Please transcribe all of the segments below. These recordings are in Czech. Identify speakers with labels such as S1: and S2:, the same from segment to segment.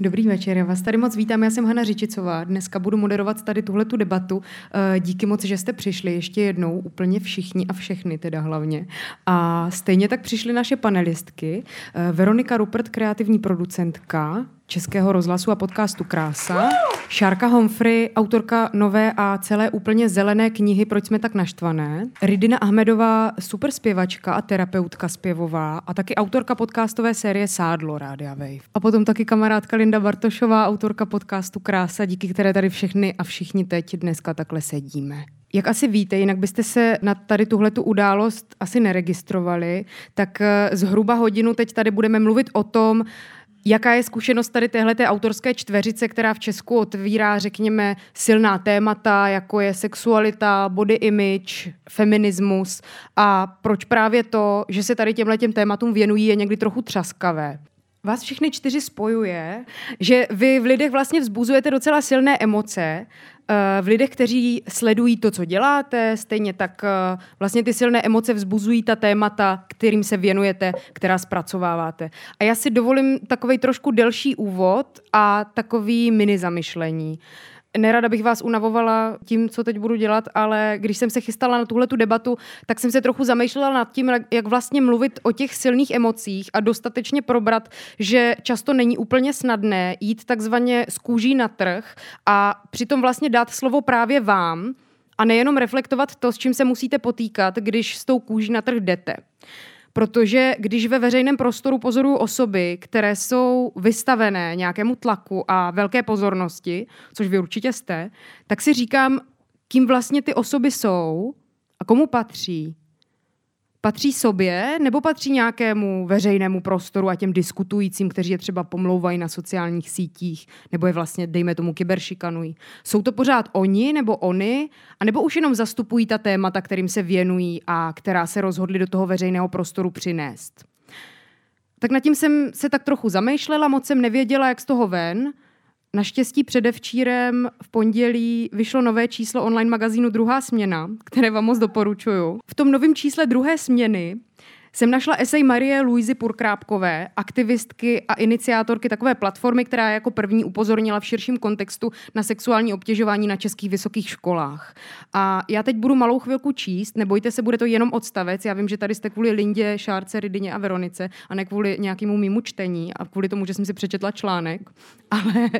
S1: Dobrý večer, já vás tady moc vítám, já jsem Hana Řičicová, dneska budu moderovat tady tuhle tu debatu. Eh, díky moc, že jste přišli ještě jednou, úplně všichni a všechny teda hlavně. A stejně tak přišly naše panelistky, eh, Veronika Rupert, kreativní producentka, Českého rozhlasu a podcastu Krása. Šárka Humphrey, autorka nové a celé úplně zelené knihy Proč jsme tak naštvané. Ridina Ahmedová, super zpěvačka a terapeutka zpěvová a taky autorka podcastové série Sádlo Rádia Wave. A potom taky kamarádka Linda Bartošová, autorka podcastu Krása, díky které tady všechny a všichni teď dneska takhle sedíme. Jak asi víte, jinak byste se na tady tuhle tu událost asi neregistrovali, tak eh, zhruba hodinu teď tady budeme mluvit o tom, Jaká je zkušenost tady téhle autorské čtveřice, která v Česku otvírá, řekněme, silná témata, jako je sexualita, body image, feminismus a proč právě to, že se tady těmhle těm tématům věnují, je někdy trochu třaskavé. Vás všechny čtyři spojuje, že vy v lidech vlastně vzbuzujete docela silné emoce v lidech, kteří sledují to, co děláte, stejně tak eh, vlastně ty silné emoce vzbuzují ta témata, kterým se věnujete, která zpracováváte. A já si dovolím takový trošku delší úvod a takový mini zamyšlení. Nerada bych vás unavovala tím, co teď budu dělat, ale když jsem se chystala na tuhle tu debatu, tak jsem se trochu zamýšlela nad tím, jak vlastně mluvit o těch silných emocích a dostatečně probrat, že často není úplně snadné jít takzvaně z kůží na trh a přitom vlastně dát slovo právě vám a nejenom reflektovat to, s čím se musíte potýkat, když s tou kůží na trh jdete. Protože když ve veřejném prostoru pozoruju osoby, které jsou vystavené nějakému tlaku a velké pozornosti, což vy určitě jste, tak si říkám, kým vlastně ty osoby jsou a komu patří patří sobě nebo patří nějakému veřejnému prostoru a těm diskutujícím, kteří je třeba pomlouvají na sociálních sítích nebo je vlastně, dejme tomu, kyberšikanují. Jsou to pořád oni nebo oni, a nebo už jenom zastupují ta témata, kterým se věnují a která se rozhodli do toho veřejného prostoru přinést. Tak nad tím jsem se tak trochu zamýšlela, moc jsem nevěděla, jak z toho ven – Naštěstí předevčírem v pondělí vyšlo nové číslo online magazínu Druhá směna, které vám moc doporučuju. V tom novém čísle druhé směny jsem našla esej Marie Luizy Purkrápkové, aktivistky a iniciátorky takové platformy, která jako první upozornila v širším kontextu na sexuální obtěžování na českých vysokých školách. A já teď budu malou chvilku číst, nebojte se, bude to jenom odstavec. Já vím, že tady jste kvůli Lindě, Šárce, Rydině a Veronice a ne kvůli nějakému mýmu čtení a kvůli tomu, že jsem si přečetla článek, ale,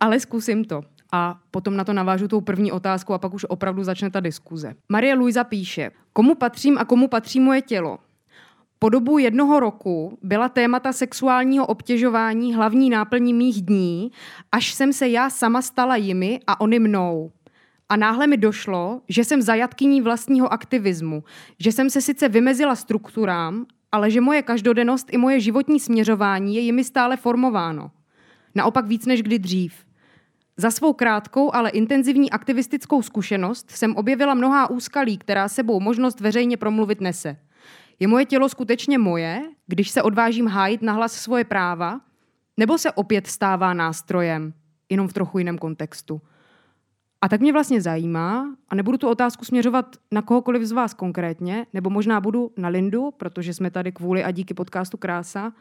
S1: ale zkusím to a potom na to navážu tou první otázku a pak už opravdu začne ta diskuze. Marie Luisa píše, komu patřím a komu patří moje tělo? Po dobu jednoho roku byla témata sexuálního obtěžování hlavní náplní mých dní, až jsem se já sama stala jimi a oni mnou. A náhle mi došlo, že jsem zajatkyní vlastního aktivismu, že jsem se sice vymezila strukturám, ale že moje každodennost i moje životní směřování je jimi stále formováno. Naopak víc než kdy dřív. Za svou krátkou, ale intenzivní aktivistickou zkušenost jsem objevila mnohá úskalí, která sebou možnost veřejně promluvit nese – je moje tělo skutečně moje, když se odvážím hájit nahlas svoje práva, nebo se opět stává nástrojem, jenom v trochu jiném kontextu? A tak mě vlastně zajímá, a nebudu tu otázku směřovat na kohokoliv z vás konkrétně, nebo možná budu na Lindu, protože jsme tady kvůli a díky podcastu Krása,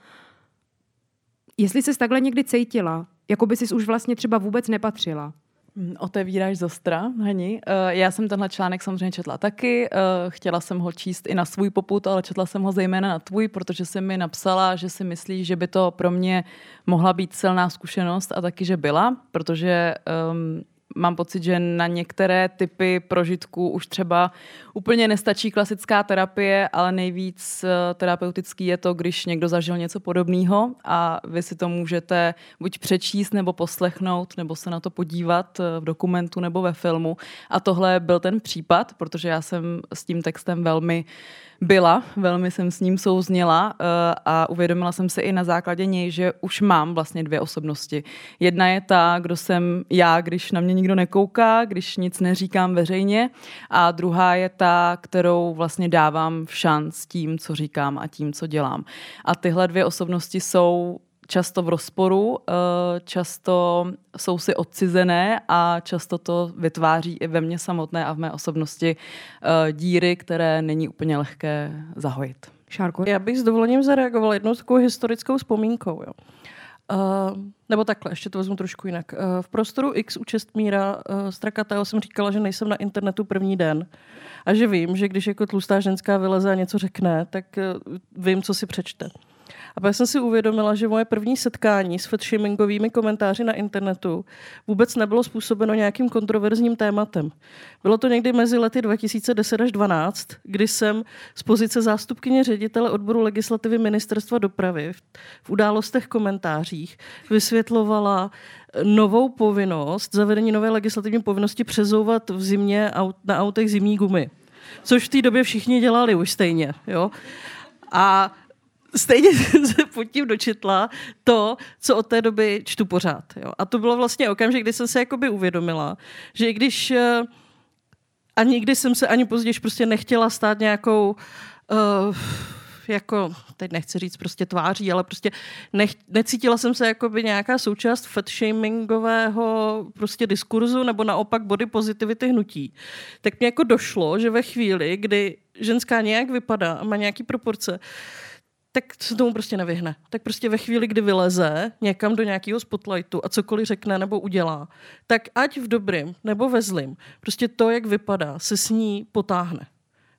S1: jestli se takhle někdy cítila, jako by si už vlastně třeba vůbec nepatřila,
S2: Hm, otevíráš zostra, Hani. Eh, já jsem tenhle článek samozřejmě četla taky. Eh, chtěla jsem ho číst i na svůj poput, ale četla jsem ho zejména na tvůj, protože jsem mi napsala, že si myslíš, že by to pro mě mohla být silná zkušenost a taky, že byla, protože um, mám pocit, že na některé typy prožitků už třeba úplně nestačí klasická terapie, ale nejvíc eh, terapeutický je to, když někdo zažil něco podobného a vy si to můžete buď přečíst nebo poslechnout, nebo se na to podívat eh, v dokumentu nebo ve filmu. A tohle byl ten případ, protože já jsem s tím textem velmi uh, byla, velmi jsem s ním souzněla uh, a uvědomila jsem si i na základě něj, že už mám vlastně dvě osobnosti. Jedna je ta, kdo jsem já, když na mě nikdo nekouká, když nic neříkám veřejně a druhá je ta, kterou vlastně dávám v šanc tím, co říkám a tím, co dělám. A tyhle dvě osobnosti jsou často v rozporu, eh, často jsou si odcizené a často to vytváří i ve mně samotné a v mé osobnosti eh, díry, které není úplně lehké zahojit.
S3: Šárko? Já bych s dovolením zareagovala jednou takovou historickou vzpomínkou. Jo. Uh, nebo takhle, ještě to vezmu trošku jinak. Uh, v prostoru X u Čestmíra uh, Strakatého jsem říkala, že nejsem na internetu první den a že vím, že když jako tlustá ženská vyleze a něco řekne, tak uh, vím, co si přečte. A pak jsem si uvědomila, že moje první setkání s fatshamingovými komentáři na internetu vůbec nebylo způsobeno nějakým kontroverzním tématem. Bylo to někdy mezi lety 2010 až 2012, kdy jsem z pozice zástupkyně ředitele odboru legislativy ministerstva dopravy v událostech komentářích vysvětlovala novou povinnost, zavedení nové legislativní povinnosti přezouvat v zimě na autech zimní gumy. Což v té době všichni dělali už stejně. Jo? A stejně se pod tím dočetla to, co od té doby čtu pořád. Jo. A to bylo vlastně okamžik, kdy jsem se jakoby uvědomila, že i když eh, a nikdy jsem se ani později prostě nechtěla stát nějakou uh, jako, teď nechci říct prostě tváří, ale prostě nech, necítila jsem se jako by nějaká součást fatshamingového prostě diskurzu nebo naopak body positivity hnutí. Tak mě jako došlo, že ve chvíli, kdy ženská nějak vypadá a má nějaký proporce, tak se tomu prostě nevyhne. Tak prostě ve chvíli, kdy vyleze někam do nějakého spotlightu a cokoliv řekne nebo udělá, tak ať v dobrým nebo ve zlým, prostě to, jak vypadá, se s ní potáhne.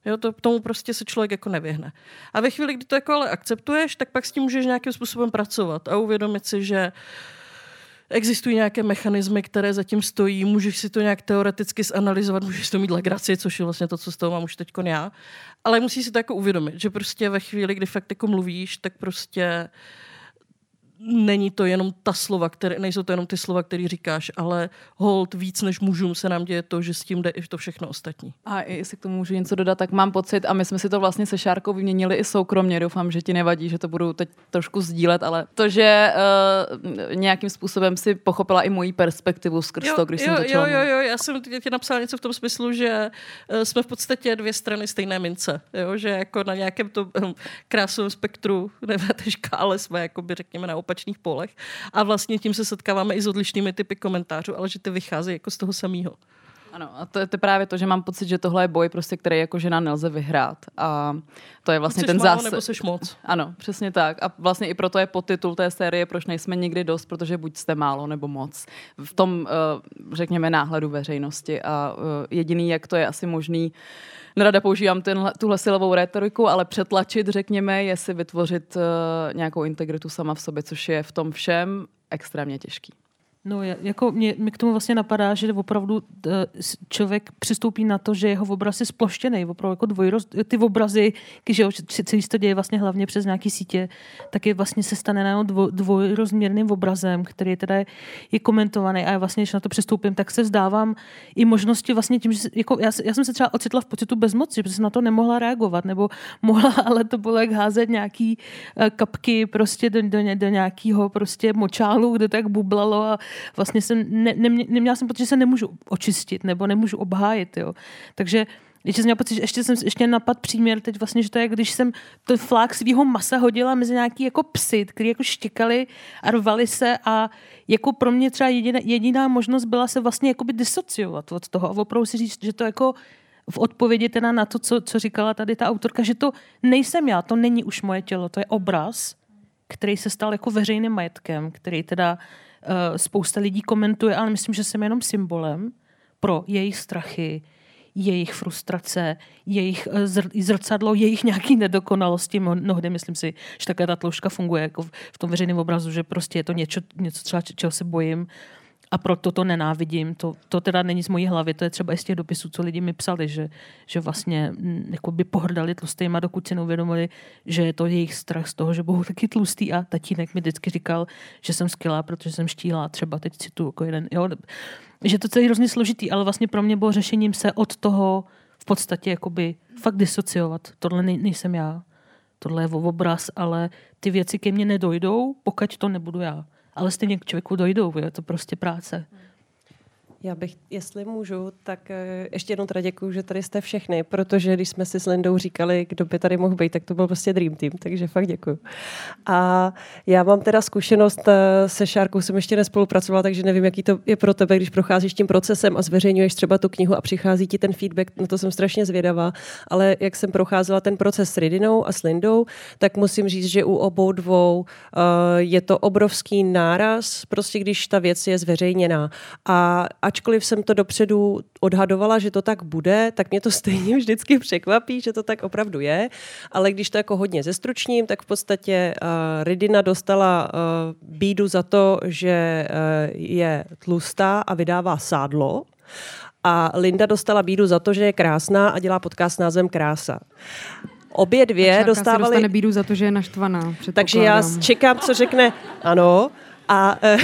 S3: Jo, to, tomu prostě se člověk jako nevyhne. A ve chvíli, kdy to jako ale akceptuješ, tak pak s tím můžeš nějakým způsobem pracovat a uvědomit si, že uh, existují nějaké mechanismy, které zatím stojí, můžeš si to nějak teoreticky zanalizovat, můžeš to mít legraci, což je vlastně to, co z toho mám už teď já. Ale musíš si to jako uvědomit, že prostě ve chvíli, kdy fakt jako mluvíš, tak prostě není to jenom ta slova, které, nejsou to jenom ty slova, které říkáš, ale hold víc než mužům se nám děje to, že s tím jde i to všechno ostatní.
S2: A jestli k tomu můžu něco dodat, tak mám pocit, a my jsme si to vlastně se Šárkou vyměnili i soukromně, doufám, že ti nevadí, že to budu teď trošku sdílet, ale to, že uh, nějakým způsobem si pochopila i moji perspektivu skrz jo, to, když
S3: jo,
S2: jsem začala.
S3: Jo, jo, jo, já jsem ti napsala něco v tom smyslu, že uh, jsme v podstatě dvě strany stejné mince, jo? že jako na nějakém to um, krásovém spektru, nebo té škále jsme, jako by řekněme, na opačných polech. A vlastně tím se setkáváme i s odlišnými typy komentářů, ale že ty vycházejí jako z toho samého.
S2: Ano, a to je to právě to, že mám pocit, že tohle je boj, prostě, který jako žena nelze vyhrát. A to je vlastně ten
S3: zásad. nebo jsi moc.
S2: Ano, přesně tak. A vlastně i proto je podtitul té série, proč nejsme nikdy dost, protože buď jste málo nebo moc. V tom, eh, řekněme, náhledu veřejnosti. A eh, jediný, jak to je asi možný, nerada používám tenhle, tuhle silovou retoriku, ale přetlačit, řekněme, je si vytvořit uh, nějakou integritu sama v sobě, což je v tom všem extrémně těžký.
S4: No, jako mě, mě k tomu vlastně napadá, že opravdu eh, člověk přistoupí na to, že jeho obraz je sploštěný, opravdu jako dvojroz, ty obrazy, když celý to děje vlastně hlavně přes nějaký sítě, tak je vlastně se stane na dvo, dvojrozměrným obrazem, který teda je, je komentovaný a já vlastně, když na to přistoupím, tak se vzdávám i možnosti vlastně tím, že jako já, já, jsem se třeba ocitla v pocitu bezmoci, protože jsem na to nemohla reagovat, nebo mohla, ale to bylo jak házet nějaký eh, kapky prostě do, do, do nějakého prostě močálu, kde tak bublalo a vlastně jsem ne, ne, neměla jsem pocit, že se nemůžu očistit nebo nemůžu obhájit. Jo. Takže ještě jsem měla pocit, že ještě jsem ještě napad příměr teď vlastně, že to je, když jsem ten flák svého masa hodila mezi nějaký jako psy, který jako štěkali a rvali se a jako pro mě třeba jediná, jediná možnost byla se vlastně jakoby disociovat od toho a opravdu si říct, že to jako v odpovědi teda na to, co, co říkala tady ta autorka, že to nejsem já, to není už moje tělo, to je obraz, který se stal jako veřejným majetkem, který teda spousta lidí komentuje, ale myslím, že jsem jenom symbolem pro jejich strachy, jejich frustrace, jejich uh, zrcadlo, jejich nějaký nedokonalosti. Mnohdy myslím si, že také ta tloušťka funguje jako v tom veřejném obrazu, že prostě je to něco, něco třeba, čeho se bojím a proto to nenávidím. To, to teda není z mojí hlavy, to je třeba i z těch dopisů, co lidi mi psali, že, že vlastně mm, jako by pohrdali tlustýma, dokud si neuvědomili, že je to jejich strach z toho, že budou taky tlustý a tatínek mi vždycky říkal, že jsem skvělá, protože jsem štíla, třeba teď si tu jako jeden, jo, že to celý hrozně složitý, ale vlastně pro mě bylo řešením se od toho v podstatě jakoby fakt disociovat. Tohle nej, nejsem já. Tohle je obraz, ale ty věci ke mně nedojdou, pokud to nebudu já ale stejně k člověku dojdou, je to prostě práce.
S5: Já bych, jestli můžu, tak eh, ještě jednou teda děkuju, že tady jste všechny, protože když jsme si s Lindou říkali, kdo by tady mohl být, tak to byl prostě Dream Team, takže fakt děkuju. A já mám teda zkušenost eh, se Šárkou, jsem ještě nespolupracovala, takže nevím, jaký to je pro tebe, když procházíš tím procesem a zveřejňuješ třeba tu knihu a přichází ti ten feedback, na to jsem strašně zvědavá, ale jak jsem procházela ten proces s Ridinou a s Lindou, tak musím říct, že u obou dvou uh, je to obrovský náraz, prostě když ta věc je zveřejněná. A ačkoliv jsem to dopředu odhadovala, že to tak bude, tak mě to stejně vždycky překvapí, že to tak opravdu je. Ale když to jako hodně zestručním, tak v podstatě uh, Ridina dostala uh, bídu za to, že uh, je tlustá a vydává sádlo. A Linda dostala bídu za to, že je krásná a dělá podcast s názvem Krása. Obě dvě dostávaly...
S1: dostane bídu za to, že je naštvaná.
S5: Takže já čekám, co řekne ano, a, eh,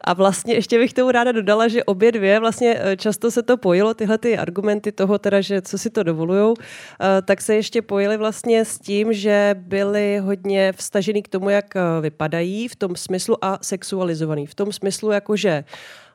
S5: a vlastně ještě bych tomu ráda dodala, že obě dvě vlastně eh, často se to pojilo, tyhle ty argumenty toho teda, že co si to dovolujou, eh, tak se ještě pojily vlastně s tím, že byly hodně vstažený k tomu, jak vypadají v tom smyslu a sexualizovaný. V tom smyslu, jako že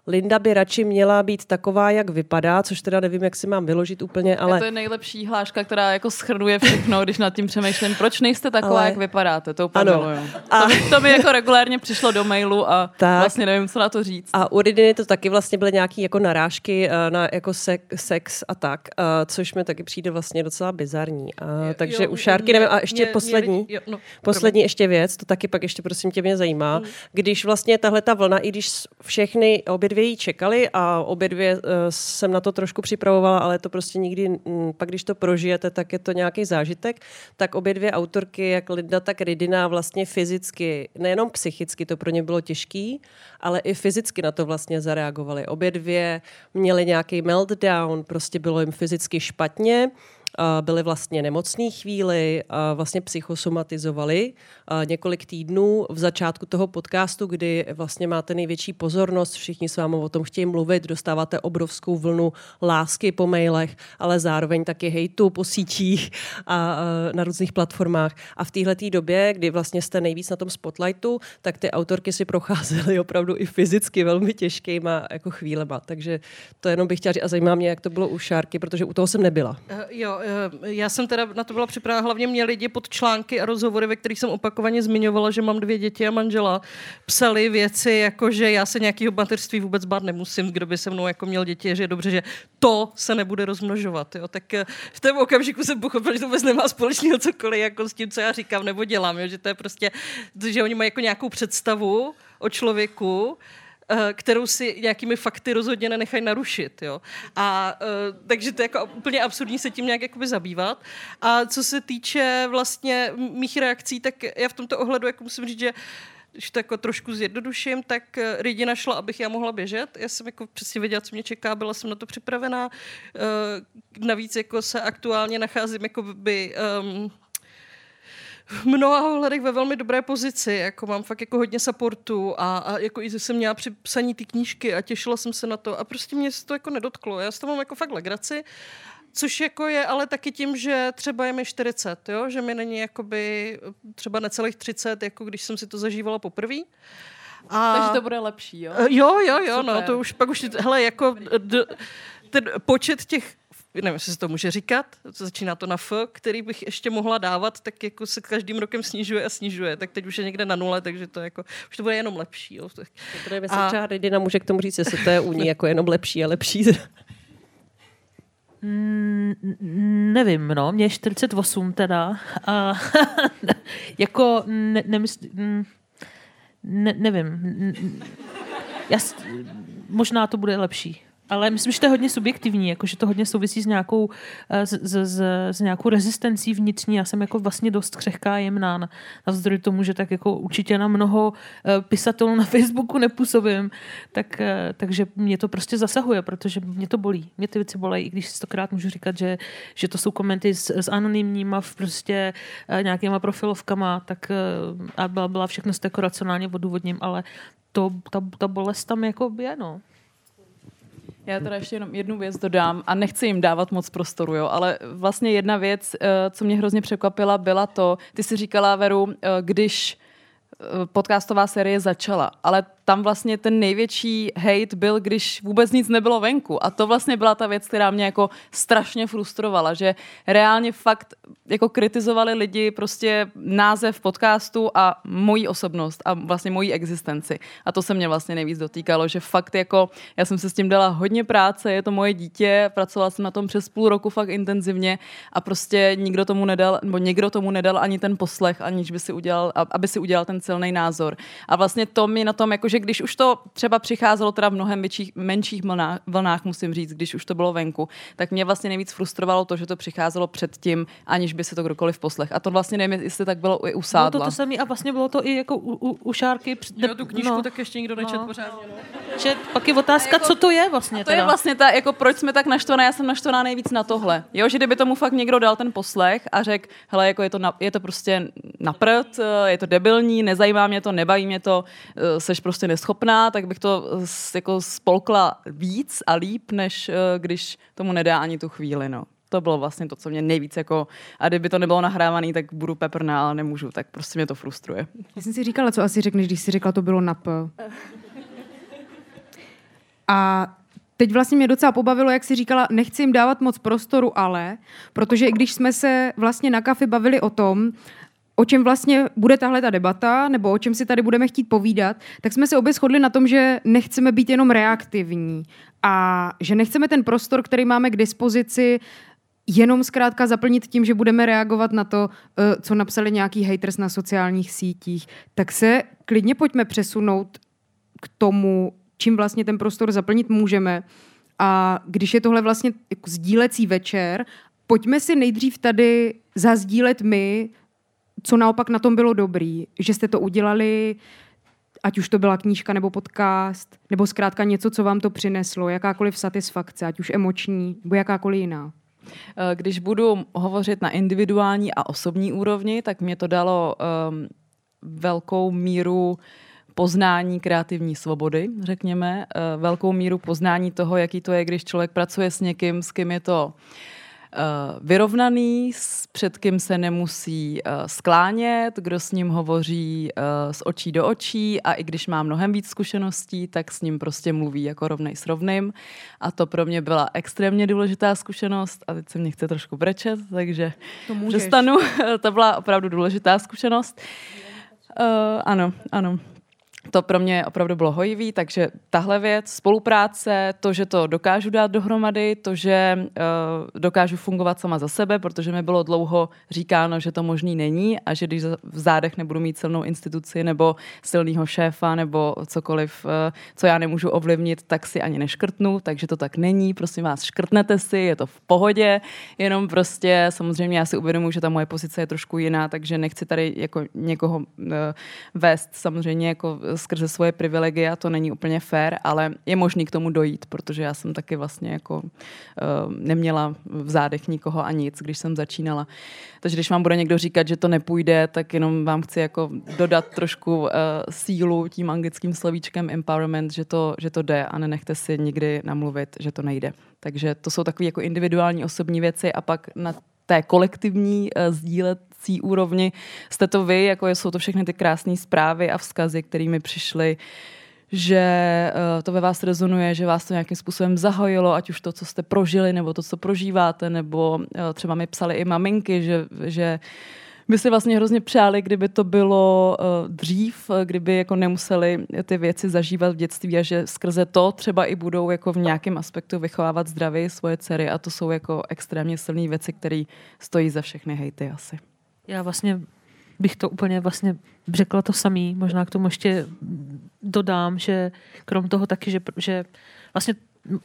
S5: Linda by radši měla být taková, jak vypadá, což teda nevím, jak si mám vyložit úplně, ale...
S2: To je nejlepší hláška, která jako schrnuje všechno, když nad tím přemýšlím. Proč nejste taková, ale... jak vypadáte? To úplně ano. A... To, to, mi jako regulárně přišlo do mailu a tak. vlastně nevím, co na to říct.
S5: A u Ridiny to taky vlastně byly nějaké jako narážky uh, na jako se- sex a tak, uh, což mi taky přijde vlastně docela bizarní. Uh, takže jo, u Šárky nevím. A ještě mě, poslední, mě, jo, no, poslední ještě věc, to taky pak ještě prosím tě mě zajímá. Hmm. Když vlastně tahle ta vlna, i když všechny obě dvě jí čekali a obě dvě uh, jsem na to trošku připravovala, ale to prostě nikdy, m, pak když to prožijete, tak je to nějaký zážitek, tak obě dvě autorky, jak Linda, tak Ridina, vlastně fyzicky, nejenom psychicky to pro ně bylo těžký, ale i fyzicky na to vlastně zareagovali. Obě dvě měly nějaký meltdown, prostě bylo jim fyzicky špatně, byli vlastně nemocný chvíli, vlastně psychosomatizovali několik týdnů v začátku toho podcastu, kdy vlastně máte největší pozornost, všichni s vámi o tom chtějí mluvit, dostáváte obrovskou vlnu lásky po mailech, ale zároveň taky hejtu po sítích a na různých platformách. A v téhle době, kdy vlastně jste nejvíc na tom spotlightu, tak ty autorky si procházely opravdu i fyzicky velmi těžkýma jako chvílema. Takže to jenom bych chtěla říct a zajímá mě, jak to bylo u Šárky, protože u toho jsem nebyla. Uh,
S3: jo, Eh, já jsem teda na to byla připravena, hlavně mě lidi pod články a rozhovory, ve kterých jsem opakovaně zmiňovala, že mám dvě děti a manžela, psali věci, jako že já se nějakého mateřství vůbec bát nemusím, kdo by se mnou jako měl děti, že je dobře, že to se nebude rozmnožovat. Jo? Tak eh, v tom okamžiku jsem pochopil, že to vůbec nemá společného cokoliv jako s tím, co já říkám nebo dělám, jo? že to je prostě, že oni mají jako nějakou představu o člověku, Eh, kterou si nějakými fakty rozhodně nenechají narušit. Jo? A uh, takže to je jako úplně absurdní se tím nějak jakoby zabývat. A co se týče vlastně mých reakcí, tak já v tomto ohledu jako musím říct, že když to jako trošku zjednoduším, tak eh, Ridi našla, abych já mohla běžet. Já jsem jako přesně věděla, co mě čeká, byla jsem na to připravená. Navíc jako se aktuálně nacházím jako by um, v mnoha ohledech ve velmi dobré pozici, jako mám fakt jako hodně supportu a, a jako i jsem měla při psaní ty knížky a těšila jsem se na to a prostě mě se to jako nedotklo. Já s toho mám jako fakt legraci. Což jako je ale taky tím, že třeba je mi 40, jo? že mi není jakoby třeba necelých 30, jako když jsem si to zažívala poprvé.
S2: A... Takže to bude lepší, jo?
S3: Jo, jo, jo, no, Super. no to už pak už, hele, jako d, ten počet těch nevím, jestli se to může říkat, začíná to na F, který bych ještě mohla dávat, tak jako se každým rokem snižuje a snižuje, tak teď už je někde na nule, takže to jako, už to bude jenom lepší. Jo.
S5: To je a... třeba Redina může k tomu říct, jestli to je u ní jako jenom lepší a lepší.
S4: Mm, nevím, no, mě je 48 teda. A jako ne, nemysl, mm, ne, nevím. Já, možná to bude lepší. Ale myslím, že to je hodně subjektivní, jako, že to hodně souvisí s nějakou, s, s, s, s nějakou rezistencí vnitřní. Já jsem jako vlastně dost křehká jemná na, navzdory tomu, že tak jako určitě na mnoho uh, pisatelů na Facebooku nepůsobím, tak, uh, takže mě to prostě zasahuje, protože mě to bolí. Mě ty věci bolí, i když stokrát můžu říkat, že, že to jsou komenty s, s anonymníma prostě nějakýma profilovkama, tak a byla, byla všechno z jako racionálně odůvodním, ale to, ta, ta bolest tam jako je, no.
S2: Já teda ještě jenom jednu věc dodám a nechci jim dávat moc prostoru, jo, ale vlastně jedna věc, eh, co mě hrozně překvapila, byla to, ty si říkala, Veru, eh, když eh, podcastová série začala, ale tam vlastně ten největší hate byl, když vůbec nic nebylo venku. A to vlastně byla ta věc, která mě jako strašně frustrovala, že reálně fakt jako kritizovali lidi prostě název podcastu a moji osobnost a vlastně moji existenci. A to se mě vlastně nejvíc dotýkalo, že fakt jako, já jsem se s tím dala hodně práce, je to moje dítě, pracovala jsem na tom přes půl roku fakt intenzivně a prostě nikdo tomu nedal, nebo někdo tomu nedal ani ten poslech, aniž by si udělal, aby si udělal ten silný názor. A vlastně to mi na tom, jako že když už to třeba přicházelo teda v mnohem větších, menších vlnách, vlnách, musím říct, když už to bylo venku, tak mě vlastně nejvíc frustrovalo to, že to přicházelo předtím, aniž by se to kdokoliv poslech. A to vlastně nevím, jestli tak bylo i u Sádla.
S4: Bylo to to samé a vlastně bylo to i jako u, u, u Šárky.
S3: Jo, tu knížku no. tak ještě nikdo nečet no. pořádně. No.
S4: Že pak je otázka, jako, co to je vlastně.
S2: To teda. je vlastně ta, jako proč jsme tak naštvané, já jsem naštvaná nejvíc na tohle. Jo, že kdyby tomu fakt někdo dal ten poslech a řekl, hele, jako je to, na, je to prostě na prd, je to debilní, nezajímá mě to, nebaví mě to, eh, seš prostě neschopná, tak bych to jako spolkla víc a líp, než eh, když tomu nedá ani tu chvíli, no to bylo vlastně to, co mě nejvíc jako, a kdyby to nebylo nahrávané, tak budu peprná, ale nemůžu, tak prostě mě to frustruje.
S1: Já jsem si říkala, co asi řekneš, když jsi řekla, to bylo na. A teď vlastně mě docela pobavilo, jak si říkala, nechci jim dávat moc prostoru, ale, protože i když jsme se vlastně na kafi bavili o tom, o čem vlastně bude tahle ta debata, nebo o čem si tady budeme chtít povídat, tak jsme se obě shodli na tom, že nechceme být jenom reaktivní a že nechceme ten prostor, který máme k dispozici, jenom zkrátka zaplnit tím, že budeme reagovat na to, eh, co napsali nějaký haters na sociálních sítích, tak se klidně pojďme přesunout k tomu, čím vlastně ten prostor zaplnit můžeme. A když je tohle vlastně jako sdílecí večer, pojďme si nejdřív tady zazdílet my, co naopak na tom bylo dobrý, že jste to udělali, ať už to byla knížka nebo podcast, nebo zkrátka něco, co vám to přineslo, jakákoliv satisfakce, ať už emoční, nebo jakákoliv jiná.
S2: Eh, když budu hovořit na individuální a osobní úrovni, tak mě to dalo um, velkou míru poznání kreativní svobody, řekněme, uh, velkou míru poznání toho, jaký to je, když člověk pracuje s někým, s kým je to uh, Eh, vyrovnaný, před kým se nemusí eh, sklánět, kdo s ním hovoří eh, z očí do očí a i když má mnohem víc zkušeností, tak s ním prostě mluví jako rovnej s rovným. A to pro mě byla extrémně důležitá zkušenost a teď se mě chce trošku brečet, takže to přestanu. to byla opravdu důležitá zkušenost. Uh, ano, ano to pro mě opravdu bylo hojivý, takže tahle věc, spolupráce, to, že to dokážu dát dohromady, to, že uh, dokážu fungovat sama za sebe, protože mi bylo dlouho říkáno, že to možný není a že když v zádech nebudu mít silnou instituci nebo silného šéfa nebo cokoliv, uh, co já nemůžu ovlivnit, tak si ani neškrtnu, takže to tak není. Prosím vás, škrtnete si, je to v pohodě, jenom prostě samozřejmě já si uvědomuji, že ta moje pozice je trošku jiná, takže nechci tady jako někoho uh, vést samozřejmě jako skrze svoje privilegia, to není úplně fair, ale je možný k tomu dojít, protože já jsem taky vlastně jako uh, neměla v zádech nikoho a nic, když jsem začínala. Takže když vám bude někdo říkat, že to nepůjde, tak jenom vám chci jako dodat trošku uh, sílu tím anglickým slovíčkem empowerment, že to, že to jde a nenechte si nikdy namluvit, že to nejde. Takže to jsou takové jako individuální osobní věci a pak na té kolektivní uh, sdílet domácí úrovni jste to vy, jako jsou to všechny ty krásné zprávy a vzkazy, kterými přišly že uh, to ve vás rezonuje, že vás to nějakým způsobem zahojilo, ať už to, co jste prožili, nebo to, co prožíváte, nebo uh, třeba mi psali i maminky, že, že by si vlastně hrozně přáli, kdyby to bylo uh, dřív, kdyby jako nemuseli ty věci zažívat v dětství a že skrze to třeba i budou jako v nějakém aspektu vychovávat zdraví svoje dcery a to jsou jako extrémně silné věci, které stojí za všechny hejty asi.
S4: Já vlastně bych to úplně vlastně řekla to samý. Možná k tomu ještě dodám, že krom toho taky, že, že vlastně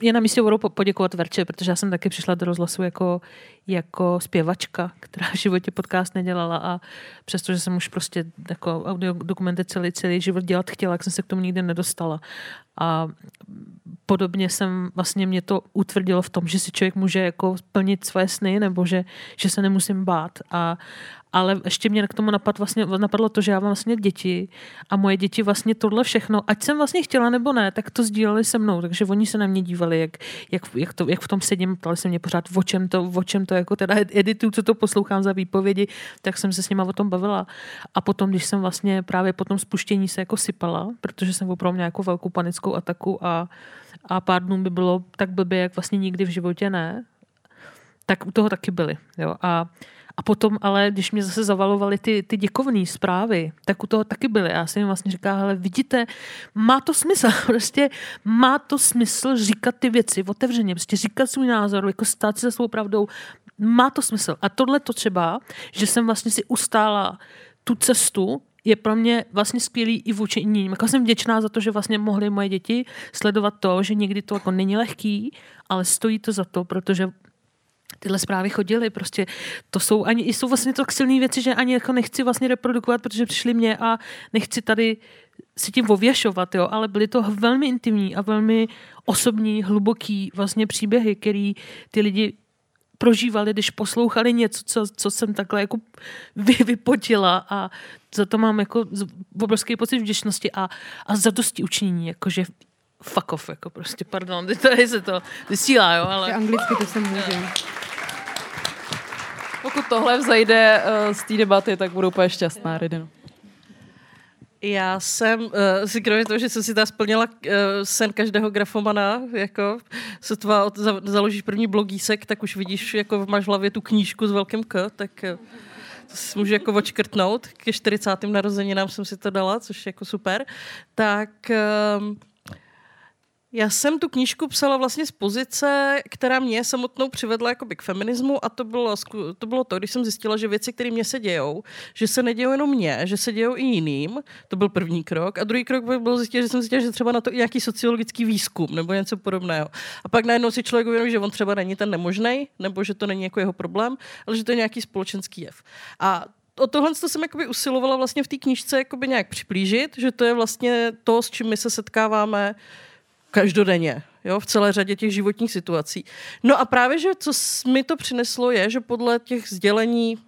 S4: je na místě budou poděkovat Verče, protože já jsem taky přišla do rozhlasu jako, jako zpěvačka, která v životě podcast nedělala a přestože jsem už prostě jako audio dokumenty celý, celý život dělat chtěla, jak jsem se k tomu nikdy nedostala. A podobně jsem, vlastně mě to utvrdilo v tom, že si člověk může jako plnit svoje sny nebo že, že se nemusím bát. A, ale ještě mě k tomu napad, vlastně, napadlo to, že já mám vlastně děti a moje děti vlastně tohle všechno, ať jsem vlastně chtěla nebo ne, tak to sdíleli se mnou, takže oni se na mě dívali, jak, jak, jak, to, jak v tom sedím, ptali se mě pořád, o čem to, o čem to jako teda editu, co to poslouchám za výpovědi, tak jsem se s nima o tom bavila. A potom, když jsem vlastně právě po tom spuštění se jako sypala, protože jsem opravdu měla jako velkou panickou ataku a, a pár dnů by bylo tak blbě, jak vlastně nikdy v životě ne, tak u toho taky byly. Jo. A a potom ale, když mě zase zavalovaly ty, ty děkovné zprávy, tak u toho taky byly. Já jsem jim vlastně říkala, ale vidíte, má to smysl. Prostě má to smysl říkat ty věci otevřeně, prostě říkat svůj názor, jako stát se svou pravdou. Má to smysl. A tohle to třeba, že jsem vlastně si ustála tu cestu, je pro mě vlastně skvělý i vůči jiným. Jako jsem vděčná za to, že vlastně mohly moje děti sledovat to, že někdy to jako není lehký, ale stojí to za to, protože tyhle zprávy chodily. Prostě to jsou ani, jsou vlastně tak silné věci, že ani jako nechci vlastně reprodukovat, protože přišli mě a nechci tady si tím ověšovat, jo, ale byly to velmi intimní a velmi osobní, hluboký vlastně příběhy, který ty lidi prožívali, když poslouchali něco, co, co jsem takhle jako vy, vypotila a za to mám jako obrovský pocit vděčnosti a, a zadosti učinění, jakože fuck off, jako prostě, pardon, tady se to vysílá, jo, ale...
S1: Anglicky to se může.
S2: Pokud tohle vzejde uh, z té debaty, tak budu úplně šťastná, Ridino.
S3: Já jsem uh, si kromě toho, že jsem si ta splnila uh, sen každého grafomana, jako se tvá od, za, založíš první blogísek, tak už vidíš, jako máš v hlavě tu knížku s velkým K, tak uh, to si můžu jako očkrtnout. Ke 40. narozeninám jsem si to dala, což je jako super. Tak uh, já jsem tu knížku psala vlastně z pozice, která mě samotnou přivedla k feminismu a to bylo, to bylo to, když jsem zjistila, že věci, které mě se dějou, že se nedějou jenom mně, že se dějou i jiným. To byl první krok. A druhý krok byl zjistit, že jsem zjistila, že třeba na to i nějaký sociologický výzkum nebo něco podobného. A pak najednou si člověk uvědomí, že on třeba není ten nemožný, nebo že to není jako jeho problém, ale že to je nějaký společenský jev. A o tohle to jsem jakoby usilovala vlastně v té jakoby nějak připlížit, že to je vlastně to, s čím my se setkáváme každodenně, jo, v celé řadě těch životních situací. No a právě, že co mi to přineslo, je, že podle těch sdělení uh,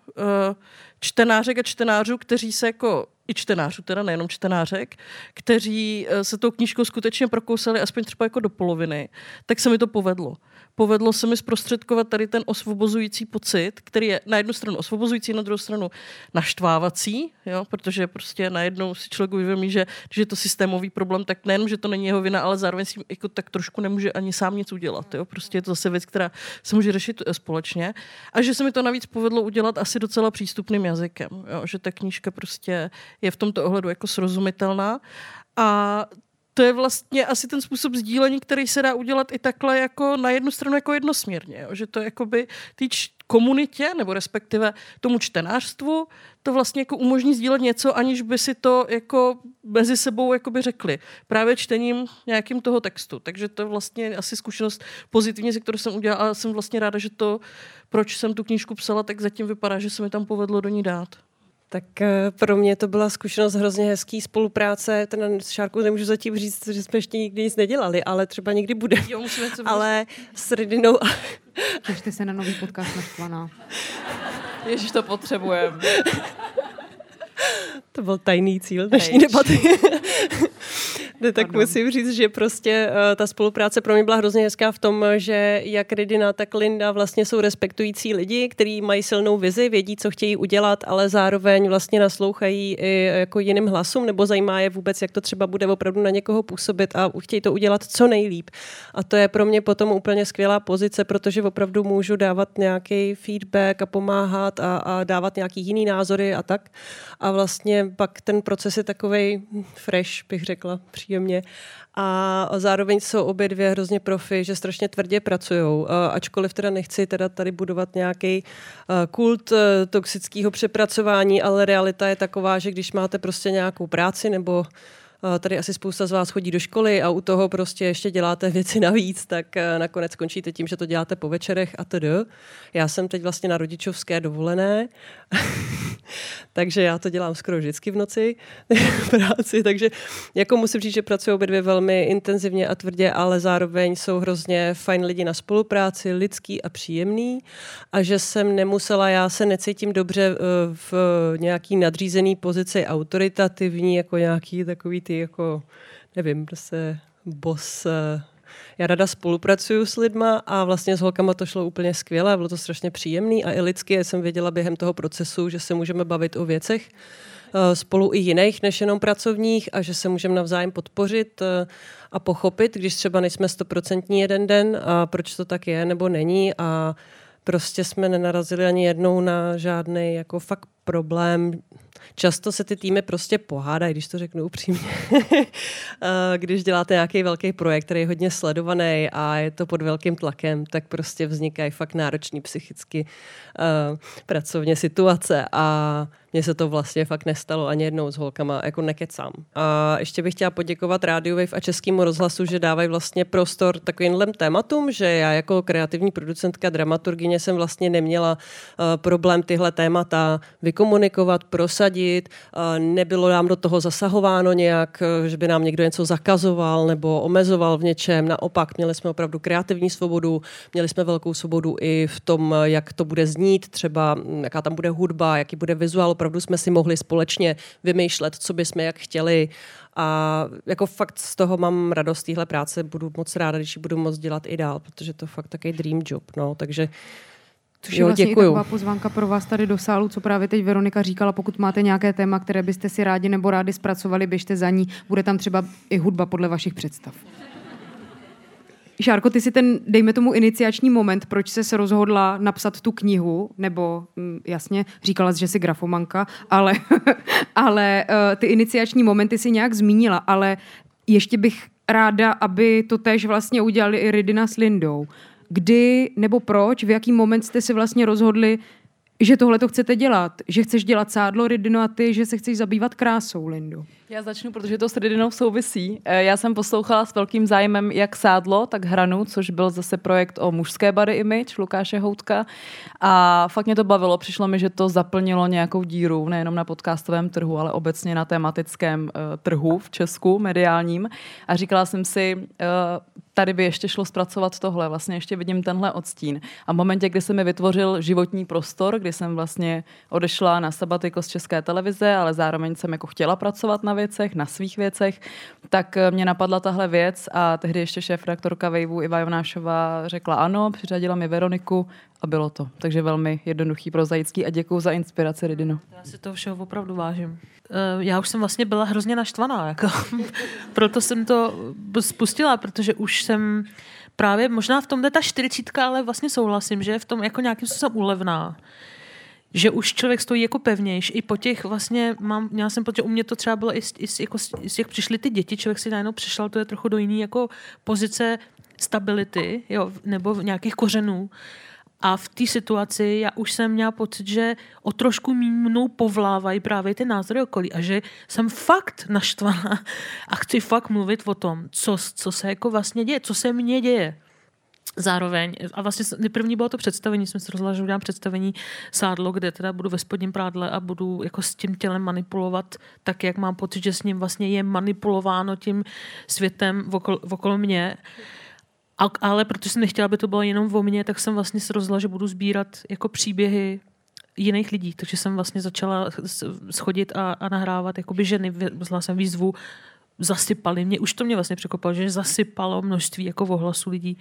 S3: čtenářek a čtenářů, kteří se jako i čtenářů, teda nejenom čtenářek, kteří uh, se tou knížkou skutečně prokousali aspoň třeba jako do poloviny, tak se mi to povedlo povedlo se mi zprostředkovat tady ten osvobozující pocit, který je na jednu stranu osvobozující, na druhou stranu naštvávací, jo, protože prostě najednou si člověk uvědomí, že když je to systémový problém, tak nejenom, že to není jeho vina, ale zároveň si jako tak trošku nemůže ani sám nic udělat. Jo. Prostě je to zase věc, která se může řešit eh, společně. A že se mi to navíc povedlo udělat asi docela přístupným jazykem. Jo. Že ta knížka prostě je v tomto ohledu jako srozumitelná. A to je vlastně asi ten způsob sdílení, který se dá udělat i takhle jako na jednu stranu jako jednosměrně. Jo? Že to jakoby té komunitě, nebo respektive tomu čtenářstvu, to vlastně jako umožní sdílet něco, aniž by si to jako mezi sebou jakoby řekli. Právě čtením nějakým toho textu. Takže to je vlastně asi zkušenost pozitivně, se kterou jsem udělala a jsem vlastně ráda, že to, proč jsem tu knížku psala, tak zatím vypadá, že se mi tam povedlo do ní dát.
S5: Tak eh, pro mě to byla zkušenost hrozně hezký spolupráce. Ten s Šárkou nemůžu zatím říct, že jsme ještě nikdy nic nedělali, ale třeba někdy bude.
S3: Jo, musíme co
S5: ale s Ridinou...
S1: Těšte se na nový podcast Naštvaná.
S2: Ježíš, to potřebujeme.
S5: To byl tajný cíl dnešní Hej. debaty. Ne, tak Pardon. musím říct, že prostě uh, ta spolupráce pro mě byla hrozně hezká v tom, že jak Redina, tak Linda vlastně jsou respektující lidi, kteří mají silnou vizi, vědí, co chtějí udělat, ale zároveň vlastně naslouchají i jako jiným hlasům, nebo zajímá je vůbec, jak to třeba bude opravdu na někoho působit a chtějí to udělat co nejlíp. A to je pro mě potom úplně skvělá pozice, protože opravdu můžu dávat nějaký feedback a pomáhat a, a dávat nějaký jiný názory a tak. A vlastně pak ten proces je takový fresh, bych řekla, příjemně. A zároveň jsou obě dvě hrozně profi, že strašně tvrdě pracují. Ačkoliv teda nechci teda tady budovat nějaký kult e, toxického přepracování, ale realita je taková, že když máte prostě nějakou práci nebo tady asi spousta z vás chodí do školy a u toho prostě ještě děláte věci navíc, tak eh, nakonec skončíte tím, že to děláte po večerech a td. Já jsem teď vlastně na rodičovské dovolené, takže já to dělám skoro vždycky v noci práci, takže jako musím říct, že pracují obě dvě velmi intenzivně a tvrdě, ale zároveň jsou hrozně fajn lidi na spolupráci, lidský a příjemný a že jsem nemusela, já se necítím dobře eh, v nějaký nadřízený pozici autoritativní, jako nějaký takový ty jako, nevím, prostě boss eh, já rada spolupracuju s lidma a vlastně s holkama to šlo úplně skvěle, bylo to strašně příjemný a i lidsky jsem věděla během toho procesu, že se můžeme bavit o věcech eh, spolu i jiných než jenom pracovních a že se můžeme navzájem podpořit eh, a pochopit, když třeba nejsme stoprocentní jeden den a proč to tak je nebo není a prostě jsme nenarazili ani jednou na žádný jako fakt problém. Často se ty týmy prostě pohádají, když to řeknu upřímně. Eh, když děláte nějaký velký projekt, který je hodně sledovaný a je to pod velkým tlakem, tak prostě vznikají fakt náročný psychicky uh, pracovně situace a mně se to vlastně fakt nestalo ani jednou s holkama, jako nekecám. A ještě bych chtěla poděkovat Radio Wave a Českému rozhlasu, že dávají vlastně prostor takovým tématům, že já jako kreativní producentka, dramaturgině jsem vlastně neměla uh, problém tyhle témata vykomunikovat, prosadit. Uh, nebylo nám do toho zasahováno nějak, uh, že by nám někdo něco zakazoval nebo omezoval v něčem. Naopak, měli jsme opravdu kreativní svobodu, měli jsme velkou svobodu i v tom, jak to bude znít, třeba jaká tam bude hudba, jaký bude vizuál, opravdu jsme si mohli společně vymýšlet, co bychom jak chtěli. A jako fakt z toho mám radost téhle práce, budu moc ráda, když ji budu moc dělat i dál, protože to fakt takový dream job. No. Takže
S1: Což je vlastně děkuju. taková pozvánka pro vás tady do sálu, co právě teď Veronika říkala, pokud máte nějaké téma, které byste si rádi nebo rádi zpracovali, běžte za ní, bude tam třeba i hudba podle vašich představ. Šárko, ty si ten, dejme tomu, iniciační moment, proč se rozhodla napsat tu knihu, nebo mm, jasně, říkala jsi, že jsi grafomanka, ale, ale uh, ty iniciační momenty si nějak zmínila, ale ještě bych ráda, aby to tež vlastně udělali i Ridina s Lindou. Kdy nebo proč, v jaký moment jste si vlastně rozhodli, že tohle to chcete dělat, že chceš dělat sádlo Ridino a ty, že se chceš zabývat krásou, Lindu.
S2: Já začnu, protože to s Ridinou souvisí. Eh, já jsem poslouchala s velkým zájmem jak sádlo, tak hranu, což byl zase projekt o mužské body image Lukáše Houtka. A fakt mě to bavilo. Přišlo mi, že to zaplnilo nějakou díru, nejenom na podcastovém trhu, ale obecně na tematickém uh, trhu v Česku, mediálním. A říkala jsem si, uh, tady by ještě šlo zpracovat tohle, vlastně ještě vidím tenhle odstín. A v momentě, kdy se mi vytvořil životní prostor, kdy jsem vlastně odešla na sabatiko z České televize, ale zároveň jsem jako chtěla pracovat na věcech, na svých věcech, tak eh, mě napadla tahle věc a tehdy ještě šéf redaktorka Vejvu Iva Jonášová řekla ano, přiřadila mi Veroniku a bylo to. Takže velmi jednoduchý, prozaický a děkuji za inspiraci, Ridino.
S4: Já si toho všeho opravdu vážím. Eh, já už jsem vlastně byla hrozně naštvaná, jako. proto jsem to spustila, protože už jsem právě možná v tom ta čtyřicítka, ale vlastně souhlasím, že je v tom jako nějakým způsobem úlevná že už člověk stojí jako pevnější. I po těch vlastně mám, měla jsem pocit, že u mě to třeba bylo i, i, jako, i jak přišly ty děti, člověk si najednou přišel, to je trochu do jiný jako pozice stability, jo, nebo nějakých kořenů. A v té situaci já už jsem měla pocit, že o trošku mnou povlávají právě ty názory okolí a že jsem fakt naštvaná a chci fakt mluvit o tom, co, co se jako vlastně děje, co se mně děje. Zároveň, a vlastně první bylo to představení, jsme se rozhodli, že udělám představení sádlo, kde teda budu ve spodním prádle a budu jako s tím tělem manipulovat tak, jak mám pocit, že s ním vlastně je manipulováno tím světem okolo, okolo mě. A, ale protože jsem nechtěla, aby to bylo jenom o mně, tak jsem vlastně se rozhodla, že budu sbírat jako příběhy jiných lidí. Takže jsem vlastně začala schodit a, a nahrávat jakoby ženy. Vzala jsem výzvu zasypali mě, už to mě vlastně překopalo, že zasypalo množství jako ohlasů lidí,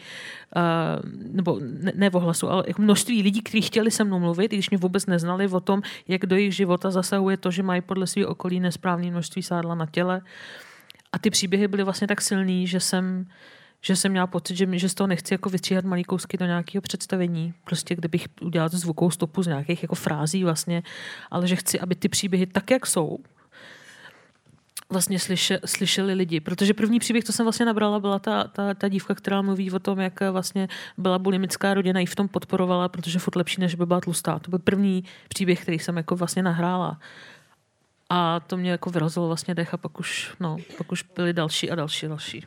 S4: uh, nebo ne, ne ohlasu, ale jako množství lidí, kteří chtěli se mnou mluvit, i když mě vůbec neznali o tom, jak do jejich života zasahuje to, že mají podle svého okolí nesprávné množství sádla na těle. A ty příběhy byly vlastně tak silný, že jsem že jsem měla pocit, že, že z toho nechci jako vystříhat malý kousky do nějakého představení, prostě kdybych udělal zvukovou stopu z nějakých jako frází vlastně, ale že chci, aby ty příběhy tak, jak jsou, vlastně slyše, slyšeli lidi. Protože první příběh, co jsem vlastně nabrala, byla ta, ta, ta dívka, která mluví o tom, jak vlastně byla bulimická rodina, i v tom podporovala, protože furt lepší, než by byla tlustá. To byl první příběh, který jsem jako vlastně nahrála. a to mě jako vyrazilo vlastně dech a pak už, no, pak už byly další a další a další.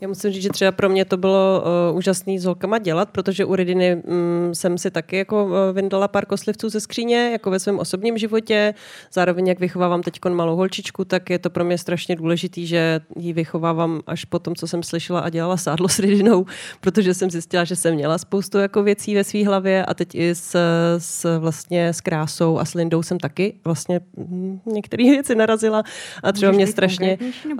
S5: Já musím říct, že třeba pro mě to bylo uh, úžasný s holkama dělat, protože u Rediny um, jsem si taky jako uh, vyndala pár koslivců ze skříně, jako ve svém osobním životě. Zároveň, jak vychovávám teď malou holčičku, tak je to pro mě strašně důležitý, že ji vychovávám až po tom, co jsem slyšela a dělala sádlo s Redinou, protože jsem zjistila, že jsem měla spoustu jako věcí ve své hlavě a teď i s, s, vlastně s krásou a s Lindou jsem taky vlastně hm, některé věci narazila a třeba Můžeš mě strašně, uh,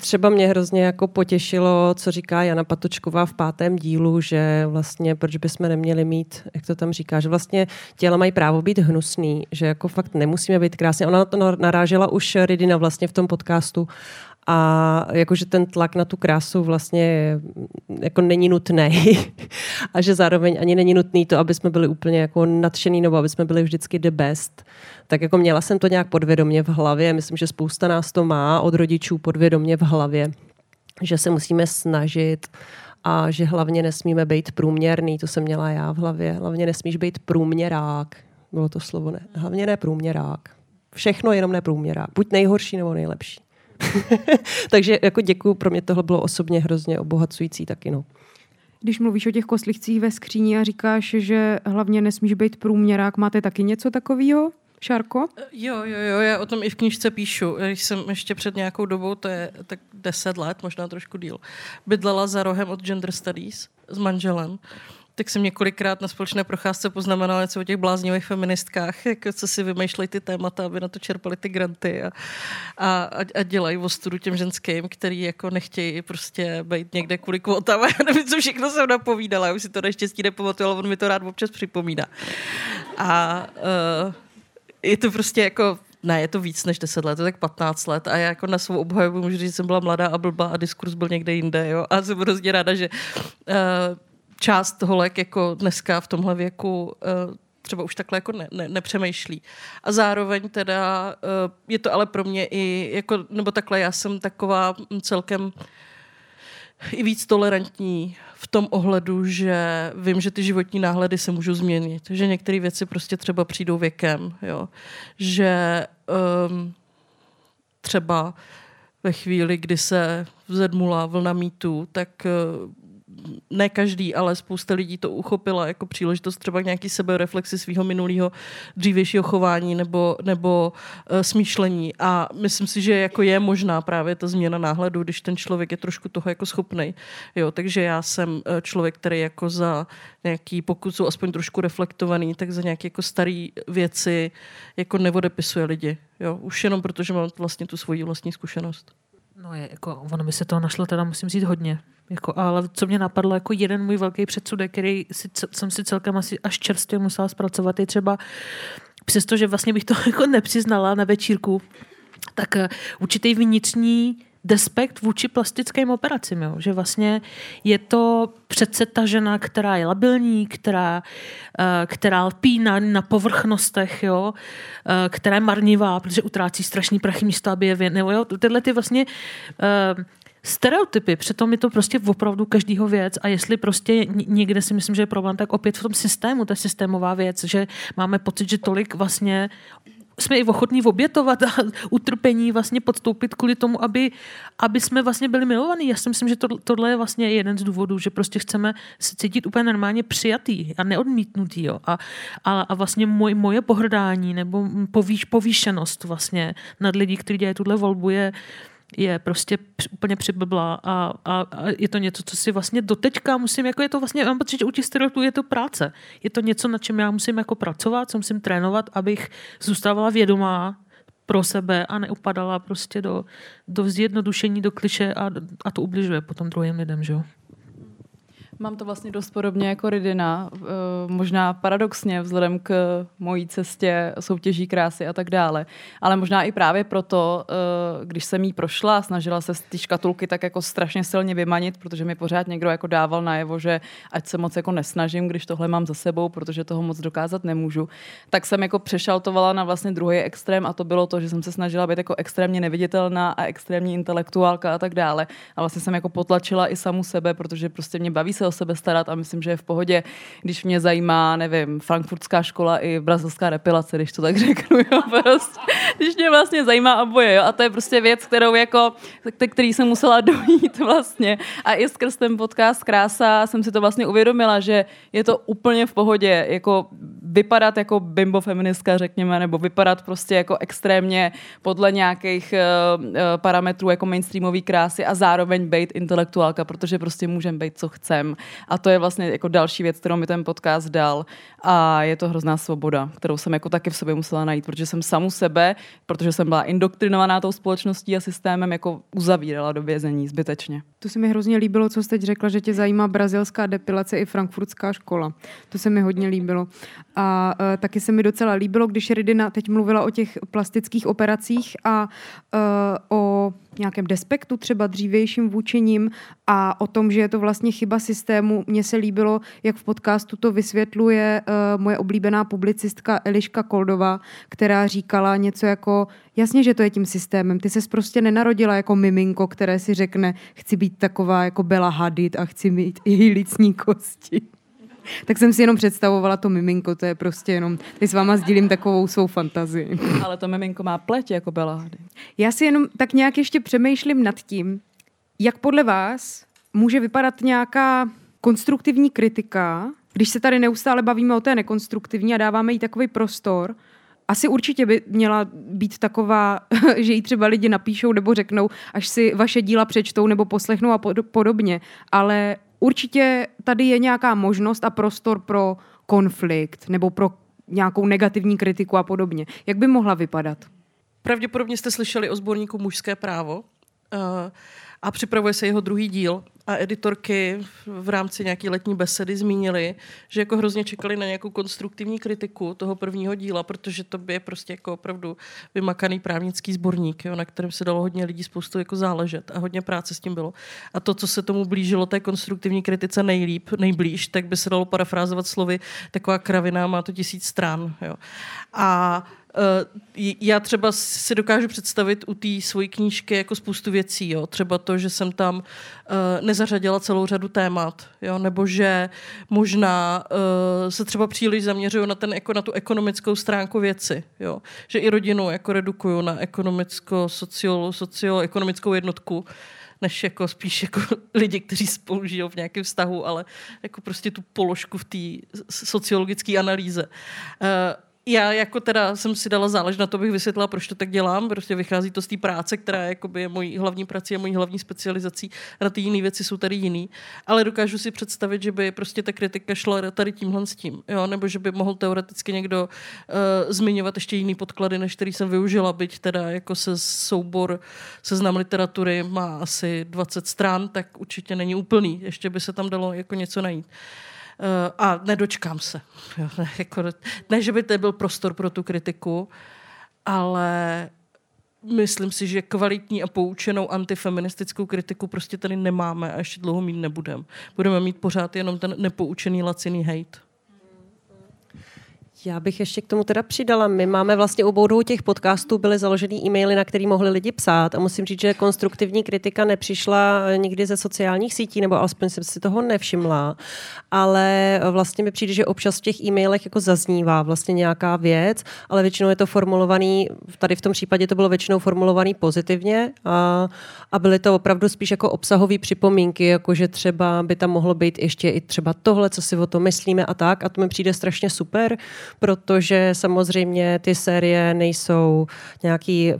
S5: třeba mě hrozně jako potěšilo to, co říká Jana Patočková v pátém dílu, že vlastně proč bychom neměli mít, jak to tam říká, že vlastně těla mají právo být hnusný, že jako fakt nemusíme být krásně. Ona na to narážela už Ridina vlastně v tom podcastu a jakože ten tlak na tu krásu vlastně jako není nutný a že zároveň ani není nutný to, aby jsme byli úplně jako nadšený nebo aby jsme byli vždycky the best. Tak jako měla jsem to nějak podvědomě v hlavě, myslím, že spousta nás to má od rodičů podvědomě v hlavě že se musíme snažit a že hlavně nesmíme být průměrný, to jsem měla já v hlavě, hlavně nesmíš být průměrák, bylo to slovo ne, hlavně ne průměrák. Všechno jenom ne průměrák, buď nejhorší nebo nejlepší. Takže jako děkuju, pro mě tohle bylo osobně hrozně obohacující taky. No.
S1: Když mluvíš o těch koslivcích ve skříni a říkáš, že hlavně nesmíš být průměrák, máte taky něco takového? Šárko?
S3: Jo, jo, jo, já o tom i v knižce píšu. Když jsem ještě před nějakou dobou, to je tak deset let, možná trošku díl, bydlela za rohem od Gender Studies s manželem tak jsem několikrát na společné procházce poznamenala něco o těch bláznivých feministkách, jako co si vymýšlejí ty témata, aby na to čerpali ty granty a, a, a dělají ostudu těm ženským, který jako nechtějí prostě být někde kvůli kvotám. Já nevím, co všechno jsem napovídala, já už si to naštěstí nepamatuju, ale on mi to rád občas připomíná. A uh, je to prostě jako ne, je to víc než 10 let, je tak 15 let a já jako na svou obhajobu můžu říct, že jsem byla mladá a blbá a diskurs byl někde jinde, jo. A jsem hrozně ráda, že uh, část toho lek jako dneska v tomhle věku uh, třeba už takhle jako ne, ne, nepřemýšlí. A zároveň teda uh, je to ale pro mě i, jako, nebo takhle, já jsem taková celkem i víc tolerantní v tom ohledu, že vím, že ty životní náhledy se můžou změnit, že některé věci prostě třeba přijdou věkem, jo. že um, třeba ve chvíli, kdy se vzedmula vlna mýtu, tak uh, ne každý, ale spousta lidí to uchopila jako příležitost třeba nějaký sebereflexy svého minulého dřívějšího chování nebo, nebo uh, smýšlení. A myslím si, že jako je možná právě ta změna náhledu, když ten člověk je trošku toho jako schopný. Jo, takže já jsem uh, člověk, který jako za nějaký, pokud jsou aspoň trošku reflektovaný, tak za nějaké jako staré věci jako neodepisuje lidi. Jo, už jenom protože mám vlastně tu svoji vlastní zkušenost.
S4: No je, jako, ono by se toho našlo teda, musím říct, hodně. Jako, ale co mě napadlo, jako jeden můj velký předsudek, který si, jsem si celkem asi až čerstvě musela zpracovat, je třeba, přestože vlastně bych to jako nepřiznala na večírku, tak uh, určitý vnitřní despekt vůči plastickým operacím, jo? že vlastně je to přece ta žena, která je labilní, která, eh, která lpí na, na povrchnostech, jo? Eh, která je marnivá, protože utrácí strašný prachy místo, aby je vě... nebo jo? tyhle ty vlastně uh, stereotypy, přitom je to prostě opravdu každýho věc a jestli prostě někde si myslím, že je problém, tak opět v tom systému, to je systémová věc, že máme pocit, že tolik vlastně jsme i ochotní obětovat a utrpení vlastně podstoupit kvůli tomu, aby, aby jsme vlastně byli milovaní. Já si myslím, že to, tohle je vlastně jeden z důvodů, že prostě chceme se cítit úplně normálně přijatý a neodmítnutý. Jo. A, a, a vlastně moj, moje pohrdání nebo povýš, povýšenost vlastně nad lidí, kteří dělají tuhle volbu je, je prostě úplně přiblblá a, a, a je to něco, co si vlastně doteďka musím, jako je to vlastně, mám pocit, že u těch stereotypů je to práce. Je to něco, na čem já musím jako pracovat, co musím trénovat, abych zůstávala vědomá pro sebe a neupadala prostě do, do zjednodušení, do kliše a, a to ubližuje potom druhým lidem, že jo.
S2: Mám to vlastně dost podobně jako Ridina, eh, možná paradoxně vzhledem k mojí cestě soutěží krásy a tak dále. Ale možná i právě proto, eh, když jsem jí prošla, snažila se z té škatulky tak jako strašně silně vymanit, protože mi pořád někdo jako dával najevo, že ať se moc jako nesnažím, když tohle mám za sebou, protože toho moc dokázat nemůžu, tak jsem jako přešaltovala na vlastně druhý extrém a to bylo to, že jsem se snažila být jako extrémně neviditelná a extrémní intelektuálka a tak dále. A vlastně jsem jako potlačila i samu sebe, protože prostě mě baví se o sebe starat a myslím, že je v pohodě, když mě zajímá, nevím, frankfurtská škola i brazilská depilace, když to tak řeknu, jo, prostě. Když mě vlastně zajímá oboje, jo, a to je prostě věc, kterou jako, který jsem musela dojít vlastně. A i skrz ten podcast Krása jsem si to vlastně uvědomila, že je to úplně v pohodě, jako vypadat jako bimbo feministka, řekněme, nebo vypadat prostě jako extrémně podle nějakých uh, parametrů jako mainstreamový krásy a zároveň být intelektuálka, protože prostě můžeme být, co chcem. A to je vlastně jako další věc, kterou mi ten podcast dal. A je to hrozná svoboda, kterou jsem jako taky v sobě musela najít, protože jsem samu sebe, protože jsem byla indoktrinovaná tou společností a systémem, jako uzavírala do vězení zbytečně.
S1: To se mi hrozně líbilo, co jste teď řekla, že tě zajímá brazilská depilace i frankfurtská škola. To se mi hodně líbilo. A uh, taky se mi docela líbilo, když Ridina teď mluvila o těch plastických operacích a uh, o nějakém despektu, třeba dřívějším vůčením a o tom, že je to vlastně chyba systému. Mně se líbilo, jak v podcastu to vysvětluje uh, moje oblíbená publicistka Eliška Koldová, která říkala něco jako, jasně, že to je tím systémem, ty ses prostě nenarodila jako miminko, které si řekne, chci být taková jako Bela Hadid a chci mít i licní kosti tak jsem si jenom představovala to miminko, to je prostě jenom, teď s váma sdílím takovou svou fantazii.
S2: Ale to miminko má pleť jako Belády.
S1: Já si jenom tak nějak ještě přemýšlím nad tím, jak podle vás může vypadat nějaká konstruktivní kritika, když se tady neustále bavíme o té nekonstruktivní a dáváme jí takový prostor, asi určitě by měla být taková, že jí třeba lidi napíšou nebo řeknou, až si vaše díla přečtou nebo poslechnou a podobně. Ale určitě tady je nějaká možnost a prostor pro konflikt nebo pro nějakou negativní kritiku a podobně. Jak by mohla vypadat?
S3: Pravděpodobně jste slyšeli o sborníku Mužské právo uh, a připravuje se jeho druhý díl a editorky v rámci nějaké letní besedy zmínili, že jako hrozně čekali na nějakou konstruktivní kritiku toho prvního díla, protože to by je prostě jako opravdu vymakaný právnický sborník, jo, na kterém se dalo hodně lidí spoustu jako záležet a hodně práce s tím bylo. A to, co se tomu blížilo té konstruktivní kritice nejlíp, nejblíž, tak by se dalo parafrázovat slovy taková kravina, má to tisíc stran. Jo. A já třeba si dokážu představit u té svojí knížky jako spoustu věcí, jo. třeba to, že jsem tam uh, nezařadila celou řadu témat, jo? nebo že možná uh, se třeba příliš zaměřuju na, ten, jako na tu ekonomickou stránku věci, jo? že i rodinu jako redukuju na ekonomicko, socio, socioekonomickou jednotku, než jako spíš jako lidi, kteří spolu žijou v nějakém vztahu, ale jako prostě tu položku v té sociologické analýze. Uh, já jako teda jsem si dala zálež na to, bych vysvětlila, proč to tak dělám. Prostě vychází to z té práce, která je, je mojí hlavní prací a mojí hlavní specializací. Na ty jiné věci jsou tady jiný. Ale dokážu si představit, že by prostě ta kritika šla tady tímhle s tím. Jo? Nebo že by mohl teoreticky někdo uh, zmiňovat ještě jiný podklady, než který jsem využila, byť teda jako se soubor seznam literatury má asi 20 stran, tak určitě není úplný. Ještě by se tam dalo jako něco najít. Uh, a nedočkám se. Jako, ne, že by to byl prostor pro tu kritiku, ale myslím si, že kvalitní a poučenou antifeministickou kritiku prostě tady nemáme a ještě dlouho mít nebudeme. Budeme mít pořád jenom ten nepoučený laciný hate.
S5: Já bych ještě k tomu teda přidala. My máme vlastně u obou těch podcastů byly založený e-maily, na který mohli lidi psát. A musím říct, že konstruktivní kritika nepřišla nikdy ze sociálních sítí, nebo alespoň jsem si toho nevšimla, ale vlastně mi přijde, že občas v těch e-mailech jako zaznívá vlastně nějaká věc, ale většinou je to formulovaný, tady v tom případě to bylo většinou formulovaný pozitivně a, a byly to opravdu spíš jako obsahové připomínky, jako že třeba by tam mohlo být ještě i třeba tohle, co si o tom myslíme a tak. A to mi přijde strašně super, protože samozřejmě ty série nejsou nějaký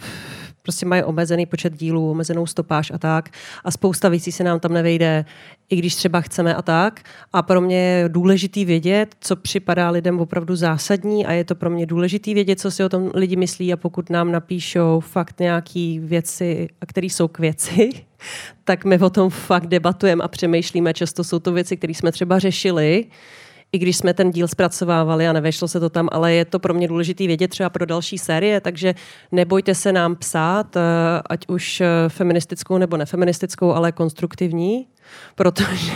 S5: prostě mají omezený počet dílů, omezenou stopáž a tak. A spousta věcí se nám tam nevejde, i když třeba chceme a tak. A pro mě je důležitý vědět, co připadá lidem opravdu zásadní a je to pro mě důležitý vědět, co si o tom lidi myslí a pokud nám napíšou fakt nějaký věci, které jsou k věci, tak my o tom fakt debatujeme a přemýšlíme. Často jsou to věci, které jsme třeba řešili, i když jsme ten díl zpracovávali a nevešlo se to tam, ale je to pro mě důležité vědět třeba pro další série, takže nebojte se nám psát, eh, ať už eh, feministickou nebo nefeministickou, ale konstruktivní, protože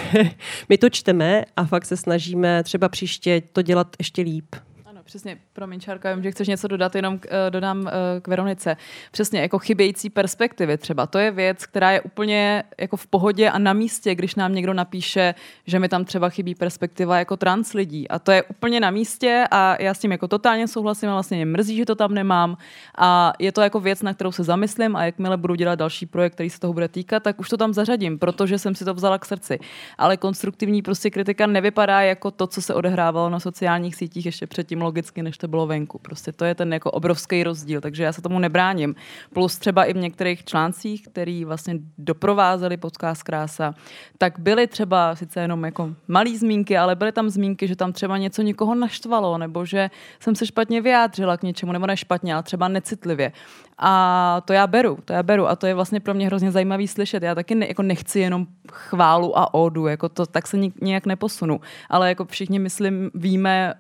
S5: my to čteme a fakt se snažíme třeba příště to dělat ještě líp.
S2: Přesně, promiň, Čárka, vím, že chceš něco dodat, jenom uh, dodám uh, k Veronice. Přesně, jako chybějící perspektivy třeba. To je věc, která je úplně jako v pohodě a na místě, když nám někdo napíše, že mi tam třeba chybí perspektiva jako trans lidí. A to je úplně na místě a já s tím jako totálně souhlasím a vlastně mě mrzí, že to tam nemám. A je to jako věc, na kterou se zamyslím a jakmile budu dělat další projekt, který se toho bude týkat, tak už to tam zařadím, protože jsem si to vzala k srdci. Ale konstruktivní prostě kritika nevypadá jako to, co se odehrávalo na sociálních sítích ještě předtím logicky, než to bylo venku. Prostě to je ten jako obrovský rozdíl, takže já se tomu nebráním. Plus třeba i v některých článcích, který vlastně doprovázeli podcast Krása, tak byly třeba sice jenom jako malý zmínky, ale byly tam zmínky, že tam třeba něco někoho naštvalo, nebo že jsem se špatně vyjádřila k něčemu, nebo ne špatně, ale třeba necitlivě. A to já beru, to já beru a to je vlastně pro mě hrozně zajímavý slyšet. Já taky ne, jako nechci jenom chválu a ódu, jako to tak se nějak neposunu. Ale jako všichni, myslím, víme,